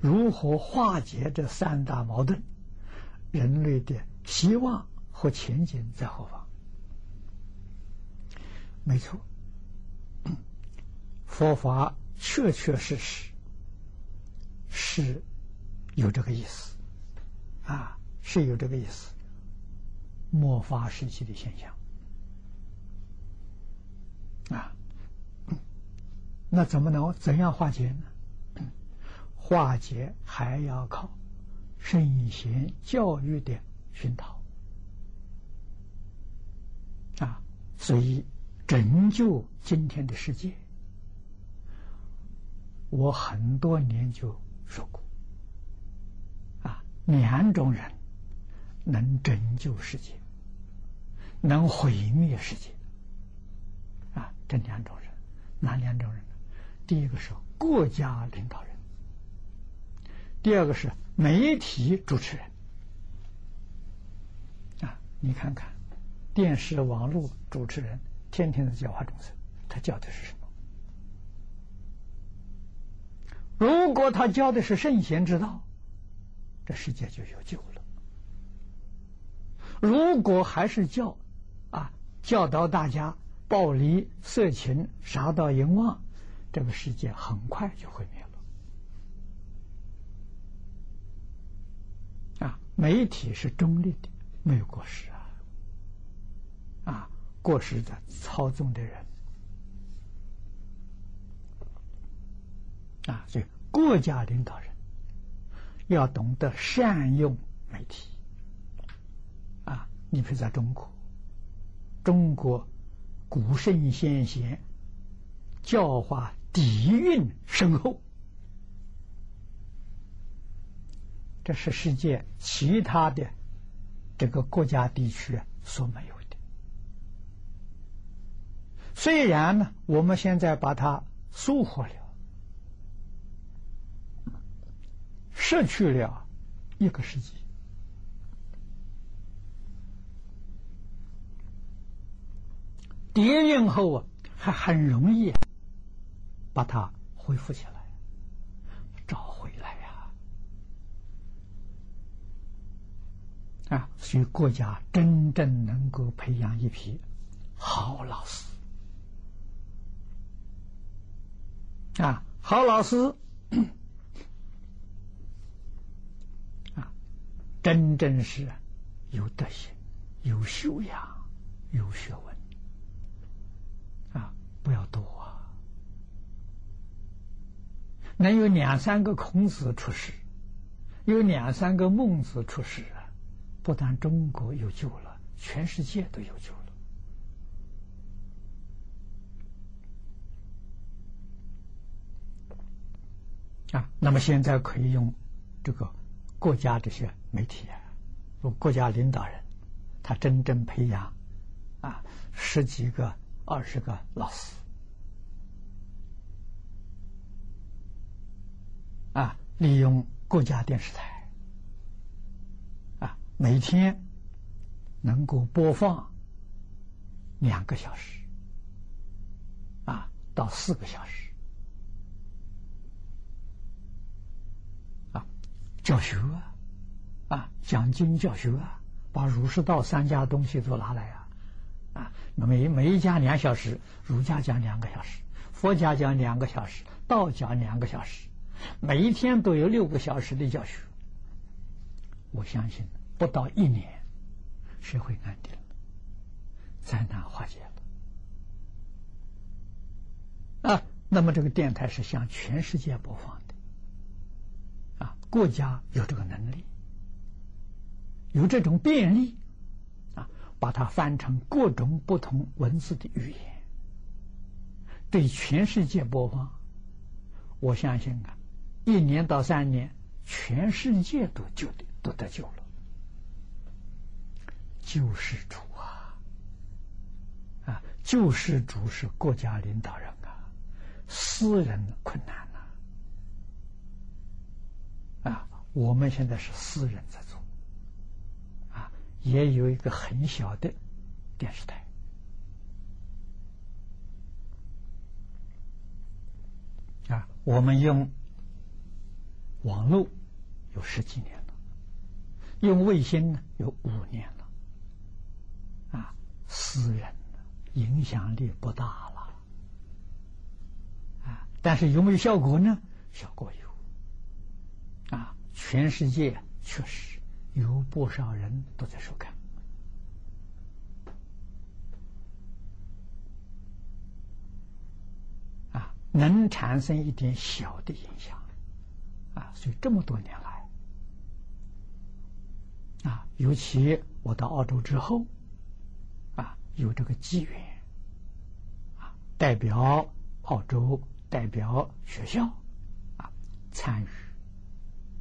如何化解这三大矛盾？人类的希望和前景在何方？没错，佛法确确实实是有这个意思啊，是有这个意思。末法时期的现象啊，那怎么能怎样化解呢？化解还要靠圣贤教育的熏陶啊，所以拯救今天的世界，我很多年就说过啊，两种人能拯救世界，能毁灭世界啊，这两种人哪两种人？第一个是国家领导人。第二个是媒体主持人。啊，你看看电视、网络主持人天天在教化众生，他教的是什么？如果他教的是圣贤之道，这世界就有救了；如果还是教啊教导大家暴力、色情、杀盗淫妄，这个世界很快就毁灭媒体是中立的，没有过失啊！啊，过失的操纵的人啊，所以国家领导人要懂得善用媒体啊。你比如在中国，中国古圣先贤教化底蕴深厚，这是世界其他的这个国家地区所没有的。虽然呢，我们现在把它收获了，失去了一个世纪。跌运后啊，还很容易把它恢复起来，找回来呀！啊，所以国家真正能够培养一批好老师啊，好老师啊，真正是有德行、有修养、有学问啊。不要多啊！能有两三个孔子出世，有两三个孟子出世，不但中国有救了，全世界都有救了啊！那么现在可以用这个国家这些媒体啊，用国家领导人，他真正培养啊十几个。二十个老师啊，利用国家电视台，每天能够播放两个小时啊到四个小时啊，教学啊啊，讲经教学啊，把儒释道三家东西都拿来啊。啊，每每一家两小时，儒家讲两个小时，佛家讲两个小时，道讲两个小时，每一天都有六个小时的教学。我相信不到一年，社会安定了，灾难化解了。啊，那么这个电台是向全世界播放的，啊，国家有这个能力，有这种便利啊。把它翻成各种不同文字的语言，对全世界播放。我相信啊，一年到三年，全世界都救的都得救了。救世主啊，啊，救世主是国家领导人啊，私人困难呐，啊，我们现在是私人在做。啊也有一个很小的电视台。啊，我们用网络有十几年了，用卫星呢有五年，私人影响力不大了，啊，但是有没有效果呢？效果有，啊，全世界确实。有不少人都在收看，啊，能产生一点小的影响，啊，所以这么多年来，啊，尤其我到澳洲之后，有这个机缘，啊，代表澳洲，代表学校，啊，参与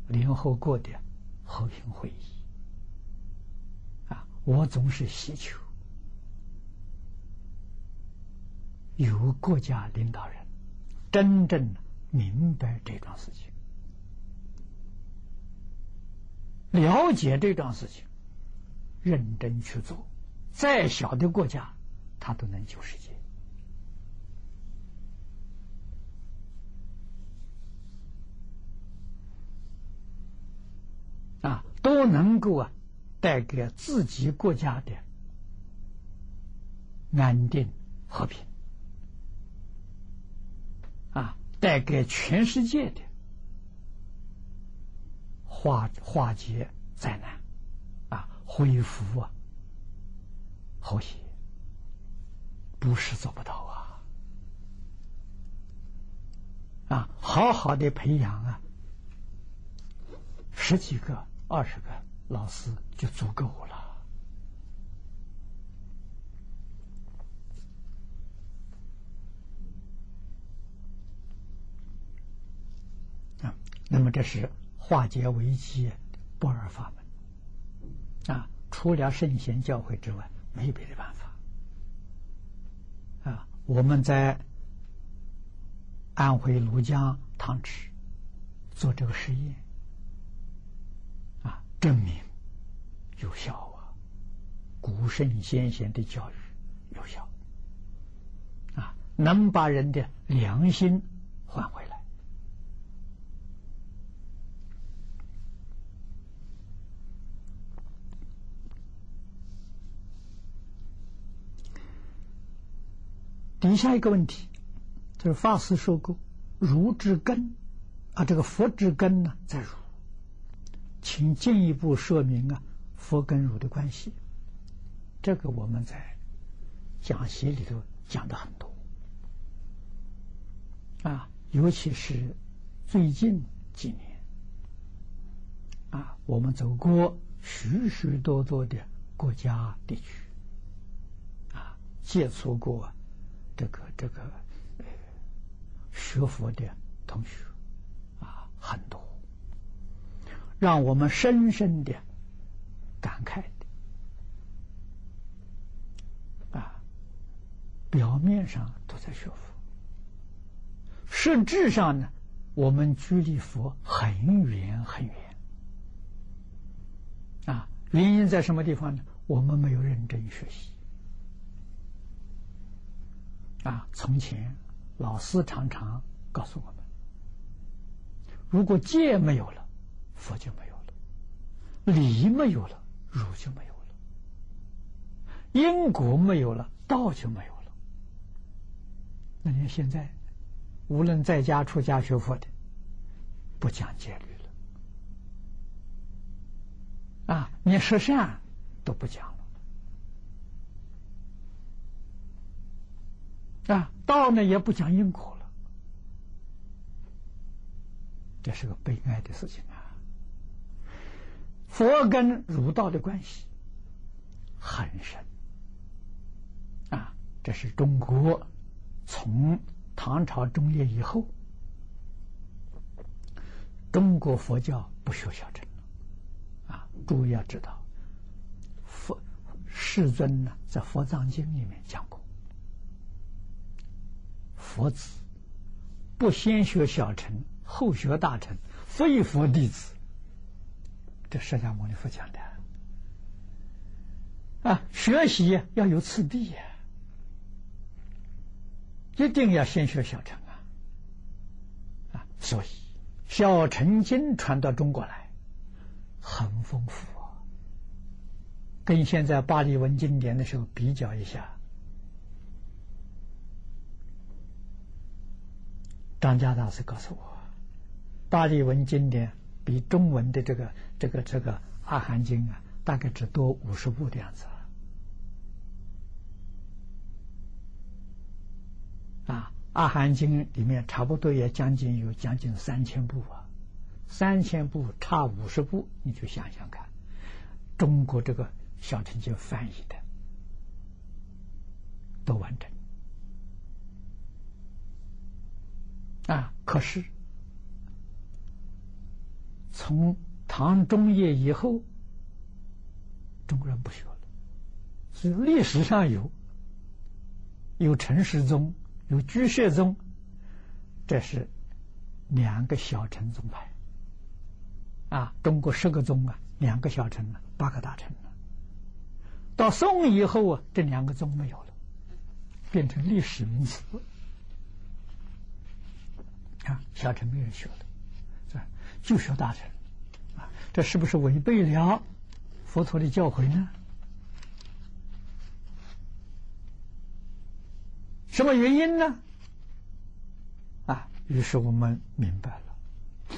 联合国的。和平会议啊，我总是希求有国家领导人真正明白这桩事情，了解这桩事情，认真去做，再小的国家，他都能救世界。啊，都能够啊，带给自己国家的安定和平，啊，带给全世界的化化解灾难，啊，恢复啊或许不是做不到啊。啊好好的培养啊十几个二十个老师就足够了。啊那么这是化解危机不二法门。啊除了圣贤教诲之外没有别的办法啊。我们在安徽庐江汤池做这个实验啊，证明有效啊，古圣先贤的教育有效啊，能把人的良心换回来。底下一个问题，就是法师说过，儒之根啊，这个佛之根呢在儒，请进一步说明啊，佛跟儒的关系。这个我们在讲习里头讲的很多啊，尤其是最近几年啊，我们走过许许多多的国家地区啊，接触过。这个这个学佛的同学啊，很多，让我们深深的感慨的啊。表面上都在学佛，实质上呢，我们距离佛很远很远啊。原因在什么地方呢？我们没有认真学习。啊，从前老师常常告诉我们：如果戒没有了，佛就没有了；理没有了，儒就没有了；因果没有了，道就没有了。那你现在，无论在家出家学佛的，不讲戒律了，啊，连十善都不讲。啊，道呢也不讲因果了，这是个悲哀的事情啊！佛跟儒道的关系很深啊，这是中国从唐朝中叶以后，中国佛教不修小乘了啊！诸位要知道，佛世尊呢在《佛藏经》里面讲过。佛子不先学小乘，后学大乘，非佛弟子。这释迦牟尼佛讲的啊，学习要有次第呀，一定要先学小乘啊啊！所以小乘经传到中国来很丰富啊，跟现在巴利文经典的时候比较一下。张家大师告诉我，巴利文经典比中文的这个这个这个《阿含经》啊，大概只多五十部的样子。啊，《阿含经》里面差不多也将近有将近三千部啊，三千部差五十部，你就想想看，中国这个小乘经翻译的多完整。啊！可是从唐中叶以后，中国人不学了。所以历史上有有陈世宗，有居士宗，这是两个小乘宗派。啊，中国十个宗啊，两个小乘啊，八个大乘了。到宋以后啊，这两个宗没有了，变成历史名词。啊，小乘没人学的，是吧？就学大乘，啊，这是不是违背了佛陀的教诲呢？什么原因呢？啊，于是我们明白了，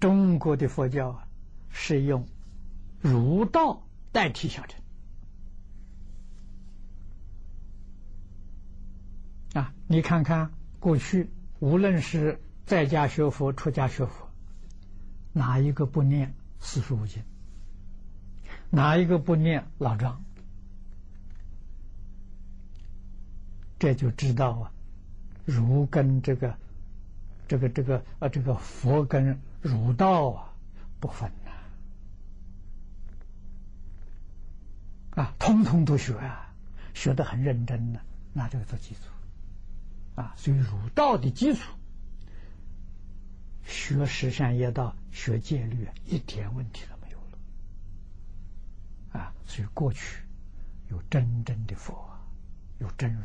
中国的佛教啊，是用儒道代替小乘。啊，你看看过去，无论是在家学佛，出家学佛，哪一个不念四书五经？哪一个不念老庄？这就知道啊，儒跟这个这个这个啊，这个佛跟儒道啊不分呐，啊，通通都学啊，学得很认真呢，拿这个做基础，啊，所以儒道的基础，学十善业道、学戒律，一点问题都没有了，啊，所以过去有真正的佛，有真儒。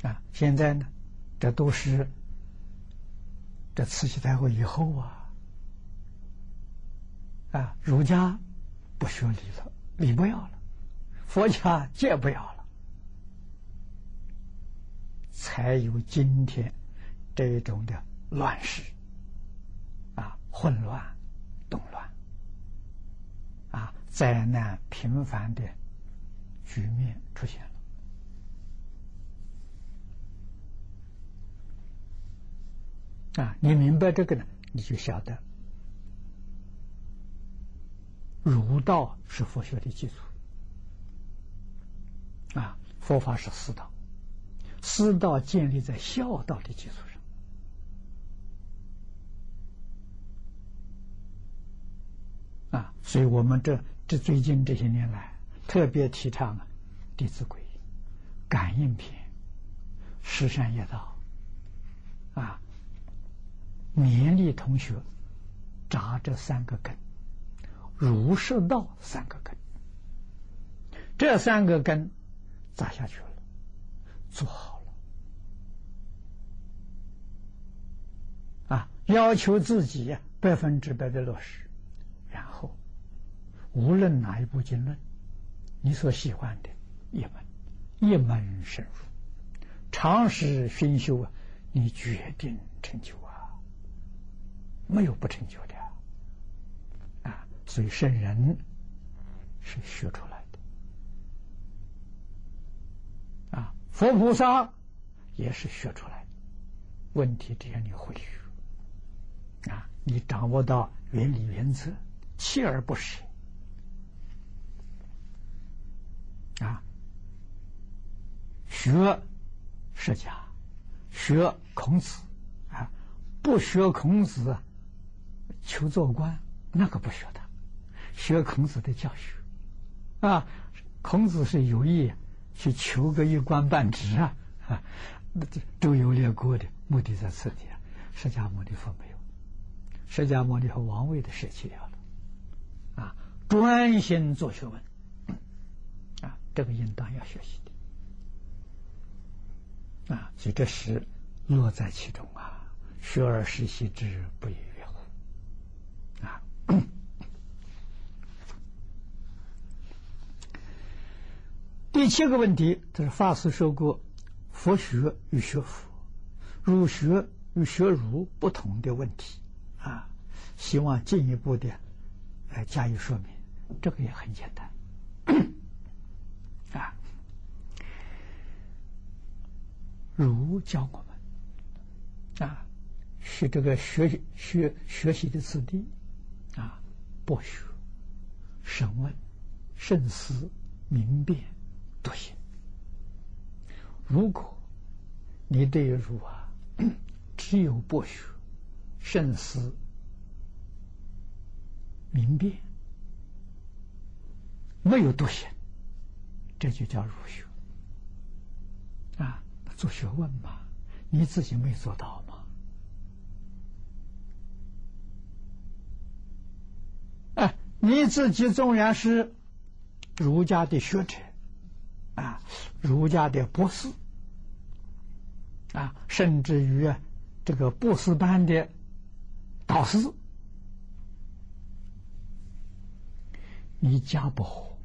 啊，现在呢，这都是这慈禧太后以后啊，啊，儒家不学礼了，礼不要了，佛家戒不要了，才有今天这种的乱世啊，混乱、动乱啊，灾难频繁的局面出现了。啊，你明白这个呢，你就晓得，儒道是佛学的基础。啊，佛法是四道，师道建立在孝道的基础上。啊，所以我们这这最近这些年来，特别提倡，《弟子规》、感应篇、十善业道，啊。勉励同学扎这三个根，儒释道三个根，这三个根扎下去了，做好了啊！要求自己百分之百的落实，然后无论哪一部经论，你所喜欢的一门一门深入，长时熏修啊，你决定成就啊！没有不成就的啊，所以圣人是学出来佛菩萨也是学出来。问题只要你会学啊，你掌握到原理原则，锲而不舍啊，学释迦，学孔子啊，不学孔子。求做官，那个不学的，学孔子的教学，啊，孔子是有意去求个一官半职啊，啊，那这周游列国的目的在此地啊，释迦牟尼佛没有，释迦牟尼和王位的舍弃掉了，啊，专心做学问，啊，这个应当要学习的，啊，所以这是乐在其中啊，学而时习之，不亦说乎？啊，第七个问题，这是法师说过，佛学与学佛、儒学与学儒不同的问题啊，希望进一步的来加以说明。这个也很简单 啊，儒教我们啊，是这个学习学学习的次第。啊，博学、审问、慎思、明辨、笃行。如果你对儒啊，只有博学、慎思、明辨，没有笃行，这就叫儒学。啊，做学问嘛，你自己没做到吗？哎你自己纵然是儒家的学者啊，儒家的博士啊，甚至于这个博士班的导师，你家不和，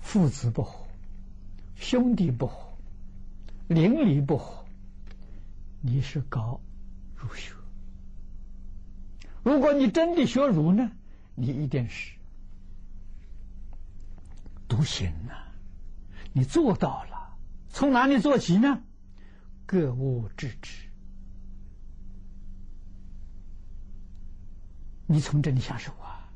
父子不和，兄弟不和，邻里不和，你是搞儒学。如果你真的学儒呢，你一定是独行呐，你做到了，从哪里做起呢？各物致知，你从这里下手啊！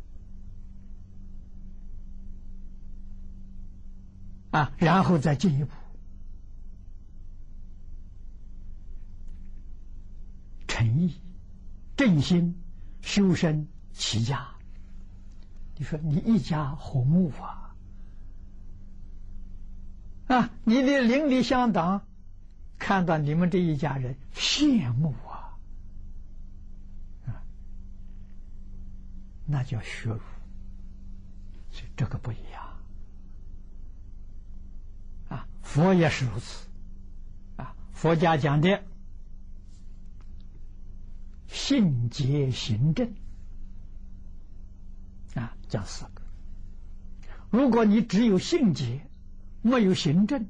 啊，然后再进一步，诚意、正心、修身齐家。你说你一家和睦啊？啊，你的邻里乡党看到你们这一家人羡慕啊，啊，那叫学儒，所以这个不一样。啊，佛也是如此。啊，佛家讲的信节行正。啊，讲四个。如果你只有性节，没有行政，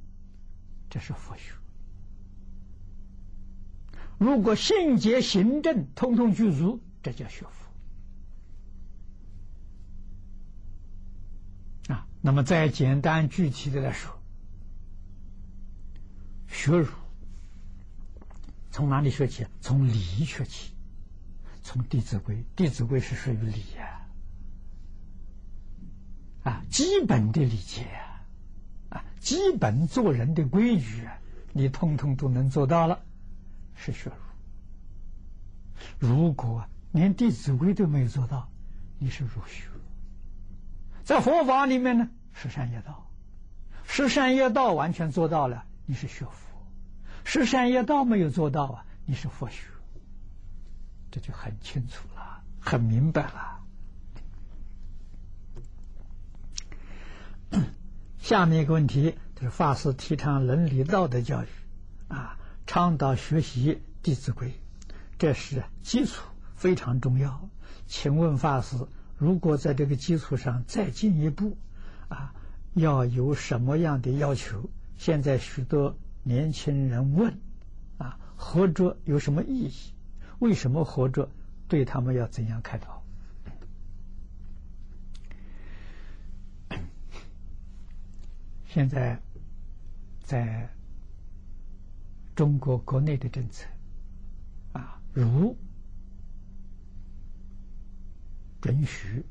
这是佛学；如果性节行政通通具足，这叫学佛。啊，那么再简单具体的来说，学儒从哪里学起？从礼学起，从《弟子规》。《弟子规》是属于礼呀。啊，基本的理解啊，啊，基本做人的规矩，你通通都能做到了，是学儒。如果连《弟子规》都没有做到，你是儒学。在佛法里面呢，十善业道，十善业道完全做到了，你是学佛；十善业道没有做到啊，你是佛学。这就很清楚了，很明白了。下面一个问题就是法师提倡伦理道德教育，啊，倡导学习《弟子规》，这是基础，非常重要。请问法师，如果在这个基础上再进一步，啊，要有什么样的要求？现在许多年轻人问，啊，活着有什么意义？为什么活着？对他们要怎样开导？现在，在中国国内的政策啊，如准许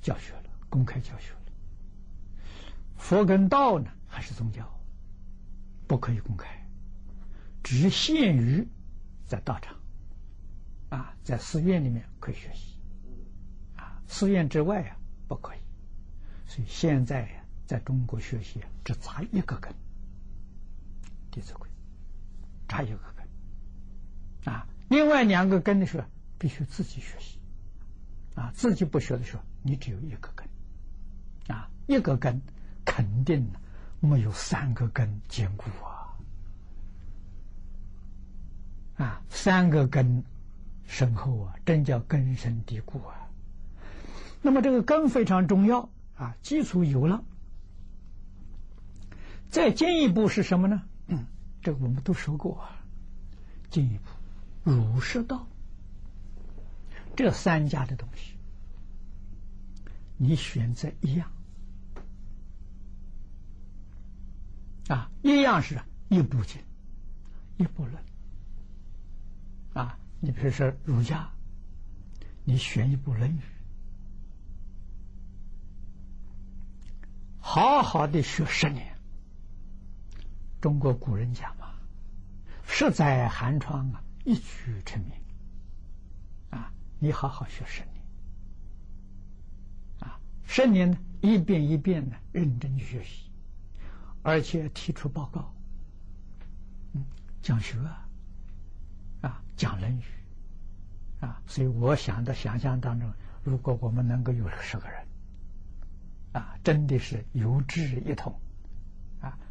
教学了，公开教学了。佛跟道呢，还是宗教，不可以公开，只限于在道场啊，在寺院里面可以学习啊，寺院之外啊不可以。所以现在呀。在中国学习只扎一个根，《弟子规》扎一个根。啊，另外两个根的时候必须自己学习。啊，自己不学的时候，你只有一个根。啊，一个根肯定没有三个根坚固啊。啊，三个根深厚啊，真叫根深蒂固啊。那么这个根非常重要啊，基础有了。再进一步是什么呢？嗯，这个我们都说过啊。进一步，儒释道这三家的东西，你选择一样啊，一样是一部经，一部论啊。你比如说儒家，你选一部《论语》，好好的学十年。中国古人讲嘛，“十载寒窗啊，一举成名。”啊，你好好学十年，啊，十年呢，一遍一遍的认真去学习，而且提出报告，嗯，讲学啊，讲《论语》，啊，所以我想的想象当中，如果我们能够有十个人，啊，真的是有志一同。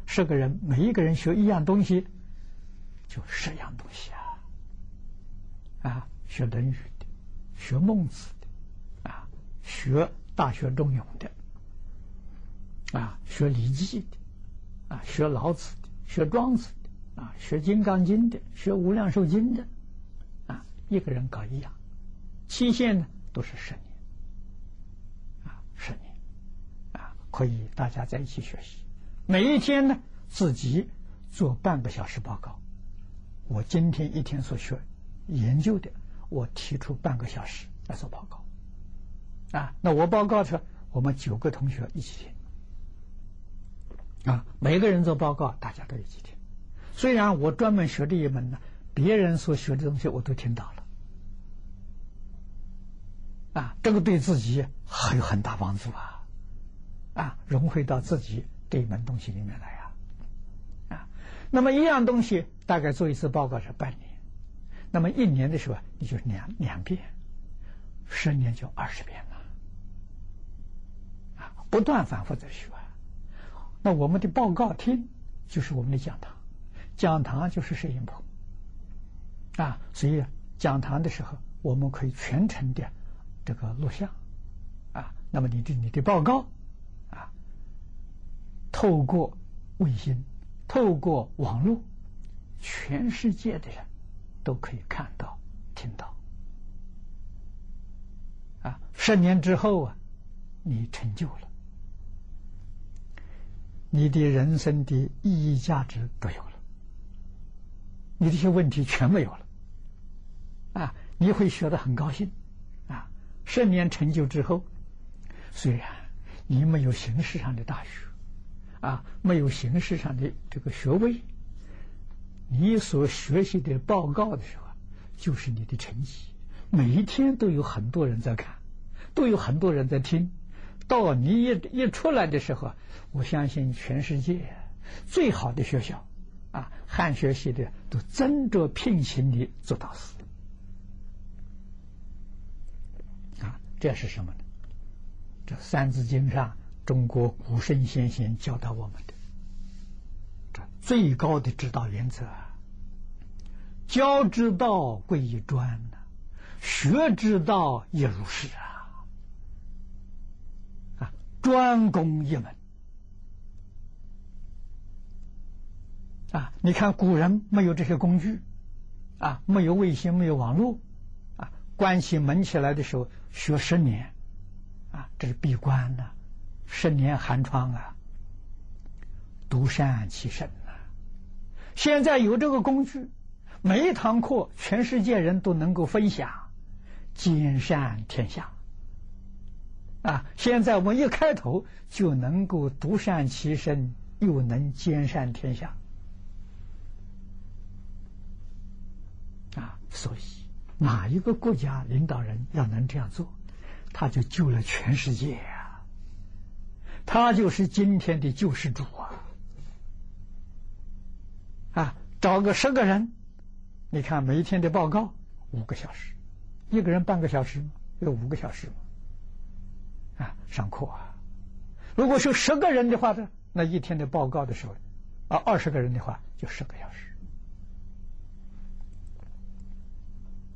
十个人，每一个人学一样东西，就十样东西啊！啊，学《论语》的，学孟子的，啊，学《大学》《中庸》的，啊，学《礼记》的，啊，学老子的，学庄子的，啊，学《金刚经》的，学《无量寿经》的，啊，一个人搞一样，期限呢都是十年，啊，十年，啊，可以大家在一起学习。每一天呢，自己做半个小时报告。我今天一天所学研究的，我提出半个小时来做报告。啊，那我报告的时候，我们九个同学一起听。啊，每个人做报告，大家都一起听。虽然我专门学这一门呢，别人所学的东西我都听到了。啊，这个对自己还有很大帮助啊，啊，融汇到自己这一门东西里面来呀，啊，那么一样东西大概做一次报告是半年，那么一年的时候你就两两遍，十年就二十遍了，啊，不断反复在学，那我们的报告厅就是我们的讲堂，讲堂就是摄影棚，啊，所以讲堂的时候我们可以全程的。这个录像，啊，那么你的你的报告，透过卫星，透过网络，全世界的人都可以看到、听到，啊，十年之后啊，你成就了，你的人生的意义、价值都有了，你这些问题全没有了，啊，你会学得很高兴。啊十年成就之后，虽然你没有形式上的大学，啊，没有形式上的这个学位，你所学习的报告的时候，就是你的成绩。每一天都有很多人在看，都有很多人在听。到你一一出来的时候，我相信全世界最好的学校，啊，汉学系的都争着聘请你做导师。啊这是什么呢？这《三字经》上中国古圣先贤教导我们的这最高的指导原则啊：教之道贵以专呐，学之道亦如是啊！啊，专攻一门啊！你看古人没有这些工具啊，没有卫星，没有网络啊。关起门起来的时候学十年，啊，这是闭关呐，十年寒窗啊，独善其身呐。现在有这个工具，每一堂课全世界人都能够分享，兼善天下。啊，现在我们一开头就能够独善其身，又能兼善天下。啊，所以。哪一个国家领导人要能这样做，他就救了全世界！他就是今天的救世主啊！啊，找个十个人，你看每天的报告五个小时，一个人半个小时吗？有五个小时吗？啊，上课啊！如果是十个人的话呢，那一天的报告的时候，啊，二十个人的话就十个小时。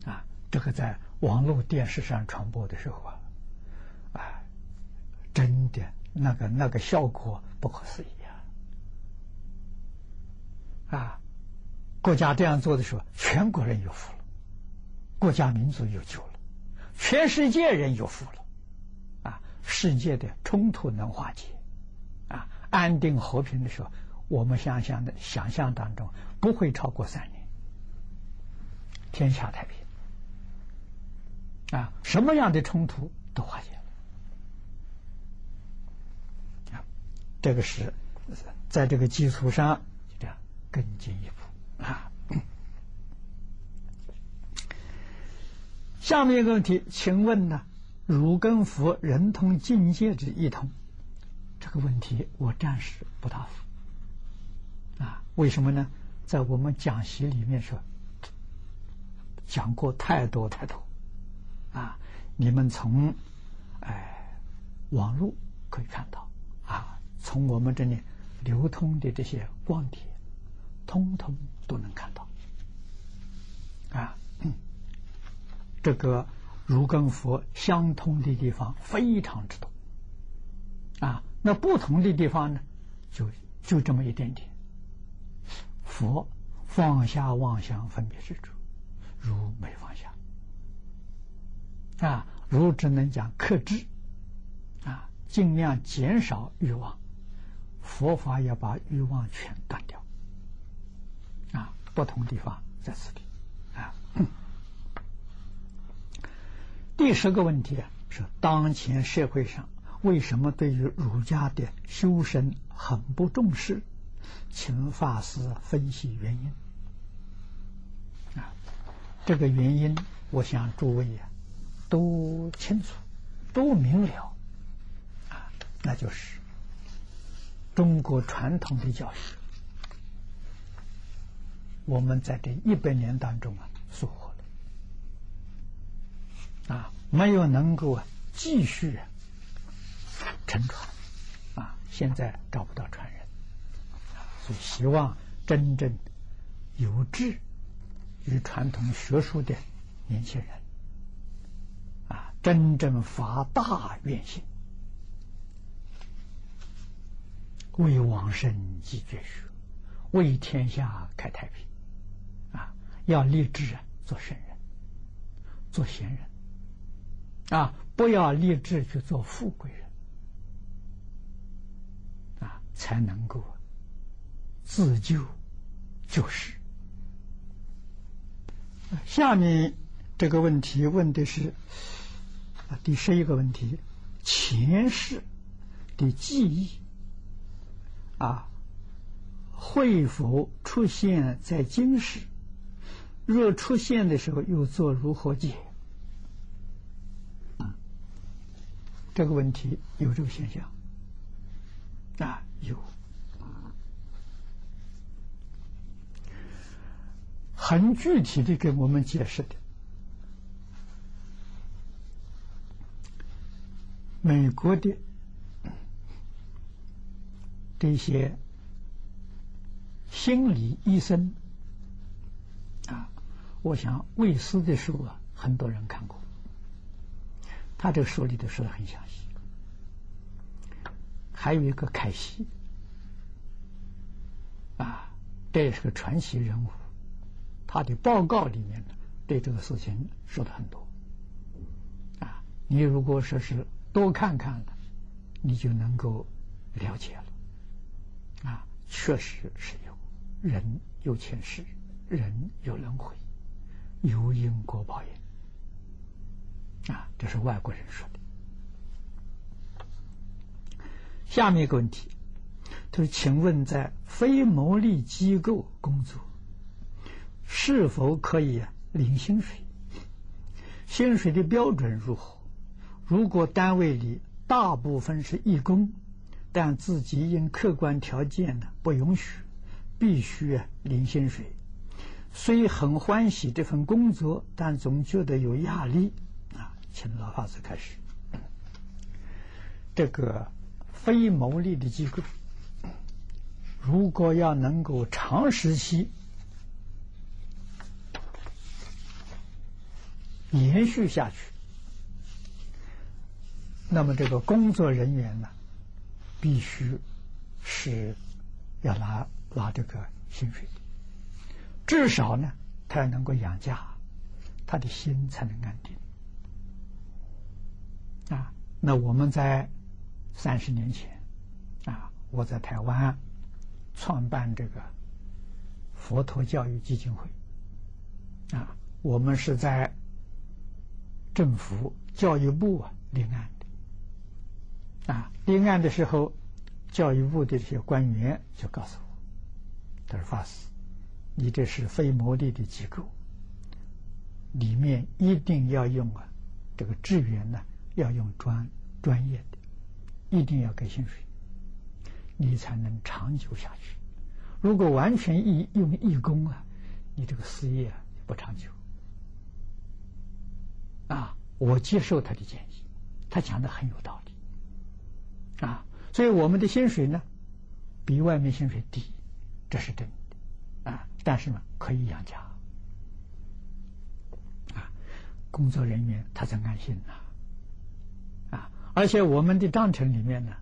啊这个在网络电视上传播的时候啊，啊，真的那个那个效果不可思议啊！啊，国家这样做的时候，全国人有福了，国家民族有救了，全世界人有福了，啊，世界的冲突能化解，啊，安定和平的时候，我们想象的想象当中不会超过三年，天下太平。啊，什么样的冲突都化解了啊！这个是在这个基础上就这样更进一步啊。下面一个问题，请问呢，如跟佛人同境界之异同？这个问题我暂时不答复啊。为什么呢？在我们讲习里面说讲过太多太多。啊，你们从哎网络可以看到啊，从我们这里流通的这些光碟，通通都能看到啊。这个如跟佛相通的地方非常之多啊，那不同的地方呢，就就这么一点点。佛放下妄想分别执着，如没放下。啊，如只能讲克制，啊，尽量减少欲望，佛法要把欲望全断掉，啊，不同地方在此地，啊。第十个问题啊是：当前社会上为什么对于儒家的修身很不重视？请法师分析原因。啊，这个原因，我想诸位呀。都清楚，都明了，啊，那就是中国传统的教育。我们在这一百年当中啊，疏忽了，啊，没有能够啊继续沉船，啊，现在找不到传人，所以希望真正有志于传统学术的年轻人啊。真正发大愿心，为往生继绝学，为天下开太平，啊，要立志做圣人，做贤人，啊，不要立志去做富贵人，啊，才能够自救救世。下面这个问题问的是。啊，第十一个问题，前世的记忆啊，会否出现在今世？若出现的时候，又作如何解？这个问题有这个现象啊，有很具体的给我们解释的。美国的这些心理医生啊，我想魏斯的书啊，很多人看过。他这个书里头说的很详细。还有一个凯西啊，这也是个传奇人物。他的报告里面呢，对这个事情说的很多。啊，你如果说是。多看看了，你就能够了解了。确实是有人有前世，人有轮回，有因果报应。啊，这是外国人说的。下面一个问题，他说：“请问，在非牟利机构工作，是否可以领薪水？薪水的标准如何？”如果单位里大部分是义工，但自己因客观条件呢不允许，必须领薪水，虽很欢喜这份工作，但总觉得有压力啊。请老法师开始。这个非牟利的机构，如果要能够长时期延续下去。那么这个工作人员呢，必须是要拿拿这个薪水，至少呢，他要能够养家，他的心才能安定。啊，那我们在三十年前，啊，我在台湾创办这个佛陀教育基金会，啊，我们是在政府教育部啊立案。啊，立案的时候，教育部的这些官员就告诉我：“他说法师，你这是非牟利的机构，里面一定要用啊，这个职员呢要用专专业的，一定要给薪水，你才能长久下去。如果完全义用义工啊，你这个事业不长久。”啊，我接受他的建议，他讲的很有道理。啊，所以我们的薪水呢，比外面薪水低，这是真的啊。但是呢，可以养家啊，工作人员他才安心呐啊。而且我们的章程里面呢，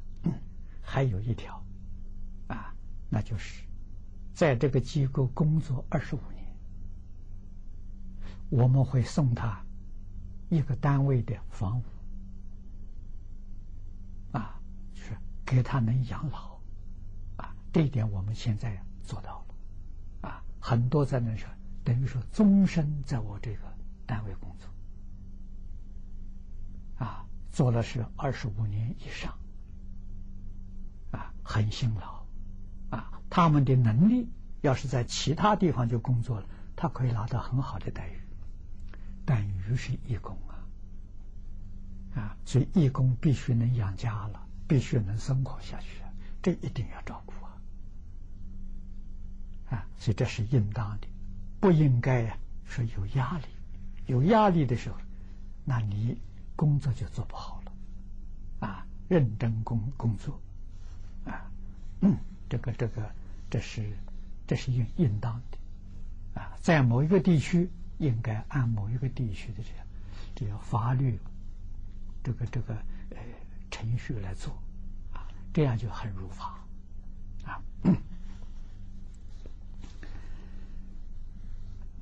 还有一条啊，那就是在这个机构工作二十五年，我们会送他一个单位的房屋。给他能养老，啊，这一点我们现在做到了，啊，很多在那说，等于说终身在我这个单位工作，啊，做了是二十五年以上，啊，很辛劳，啊，他们的能力要是在其他地方就工作了，他可以拿到很好的待遇，但于是义工啊，啊，所以义工必须能养家了，必须能生活下去，这一定要照顾啊！啊，所以这是应当的，不应该呀说有压力，有压力的时候，那你工作就做不好了，啊，认真工工作，啊，嗯，这个这个这是这是应应当的，啊，在某一个地区应该按某一个地区的这样这样法律。这个这个呃程序来做啊，这样就很如法啊。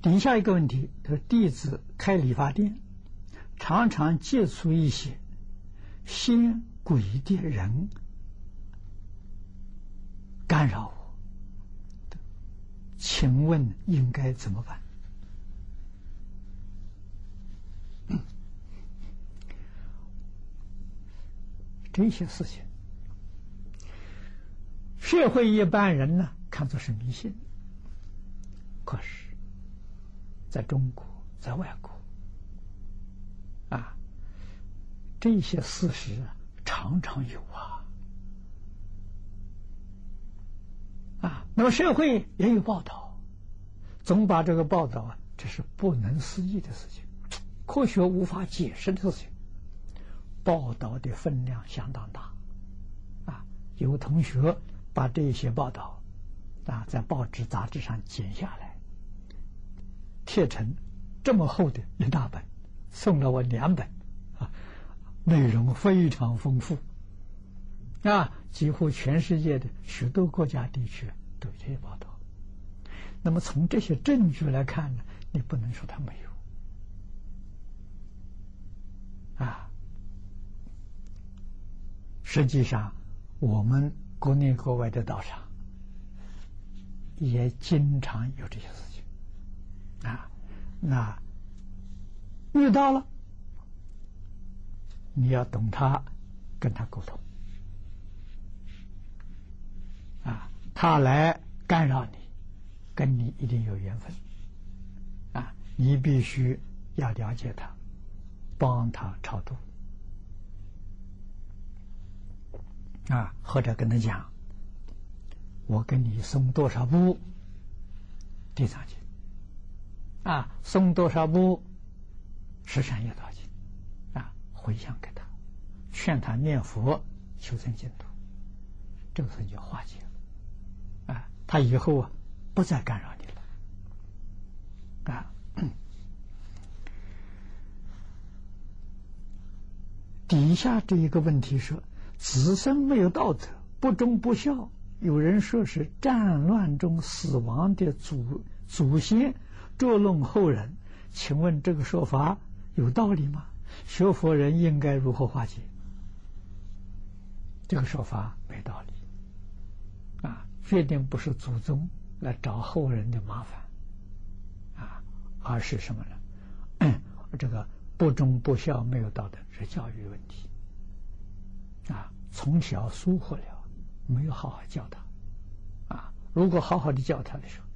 底下一个问题，他说弟子开理发店，常常接触一些仙鬼的人干扰我，请问应该怎么办？这些事情，社会一般人呢看作是迷信，可是在中国，在外国，啊，这些事实常常有啊，啊，那么社会也有报道，总把这个报道啊，这是不能思议的事情，科学无法解释的事情。报道的分量相当大，啊，有同学把这些报道啊在报纸杂志上剪下来，贴成这么厚的一大本，送了我两本，啊，内容非常丰富，啊，几乎全世界的许多国家地区都有这些报道。那么从这些证据来看呢，你不能说他没有，啊。实际上，我们国内国外的道场也经常有这些事情啊。那遇到了，你要懂他，跟他沟通啊。他来干扰你，跟你一定有缘分啊。你必须要了解他，帮他超度。啊，或者跟他讲，我给你送多少部地藏经，啊，送多少部十善业道经，啊，回向给他，劝他念佛求生净土，这个事就化解了，啊，他以后啊不再干扰你了，啊，底下这一个问题说。子孙没有道德，不忠不孝，有人说是战乱中死亡的祖祖先捉弄后人，请问这个说法有道理吗？学佛人应该如何化解？这个说法没道理，啊，确定不是祖宗来找后人的麻烦，啊，而是什么呢？这个不忠不孝没有道德是教育问题。啊，从小疏忽了，没有好好教他。啊，如果好好的教他的时候，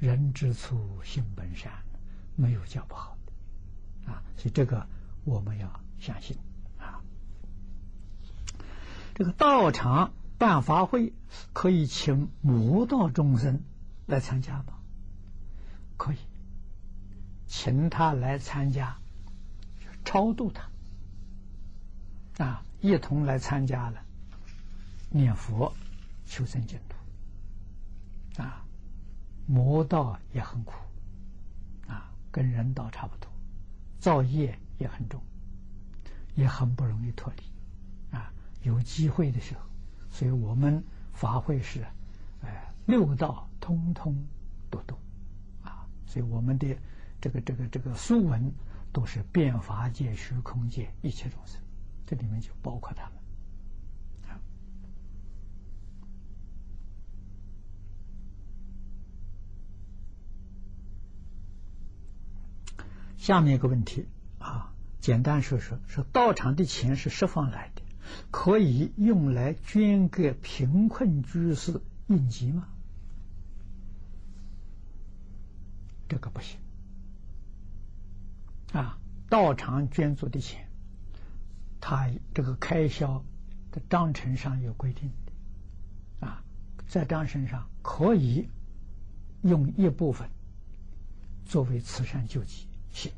人之初性本善，没有教不好的。啊，所以这个我们要相信。啊，这个道场办法会可以请魔道众生来参加吗？可以，请他来参加，超度他。啊。一同来参加了念佛求生净土。啊，魔道也很苦。啊，跟人道差不多，造业也很重，也很不容易脱离。啊。有机会的时候，所以我们法会是哎六道通通都懂。啊，所以我们的这个这个这个书文都是变法界、虚空界一切众生。这里面就包括他们。下面一个问题啊，简单说说，说道场的钱是释放来的，可以用来捐给贫困居士应急吗？这个不行啊，道场捐助的钱。他这个开销的章程上有规定的，啊，在章程上可以用一部分作为慈善救济行，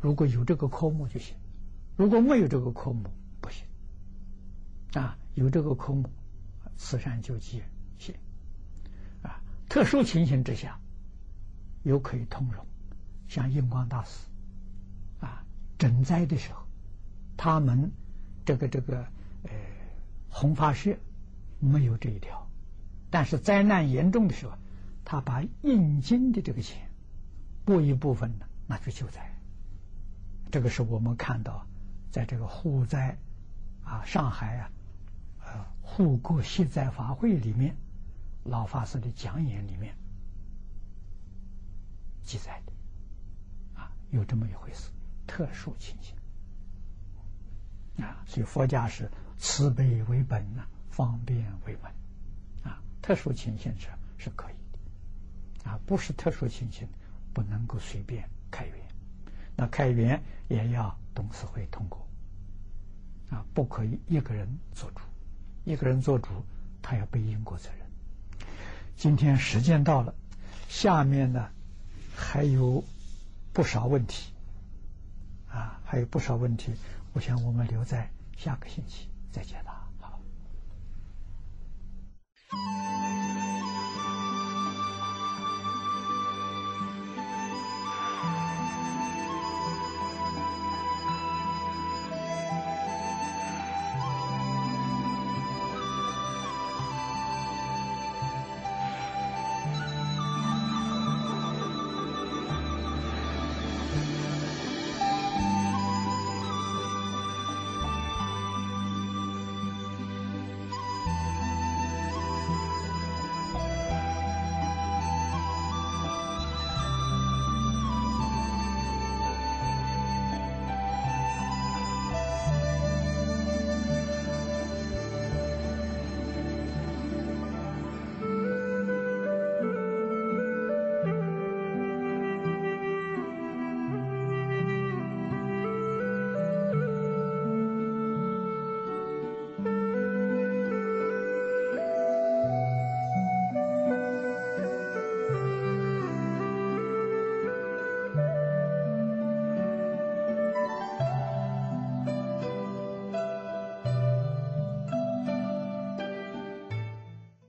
如果有这个科目就行，如果没有这个科目不行，啊，有这个科目慈善救济行，啊，特殊情形之下又可以通融，像印光大师，啊，赈灾的时候。他们这个这个呃弘法社没有这一条，但是灾难严重的时候，他把印金的这个钱拨一部分呢拿去救灾。这个是我们看到在这个护灾啊上海啊呃护国息灾法会里面老法师的讲演里面记载的啊有这么一回事，特殊情形。啊，所以佛家是慈悲为本呐，方便为本，啊，特殊情形是是可以的，啊，不是特殊情形不能够随便开源，那开源也要董事会通过，啊，不可以一个人做主，一个人做主，他要背因果责任。今天时间到了，下面呢还有不少问题，啊，还有不少问题。我想我们留在下个星期再解答。好。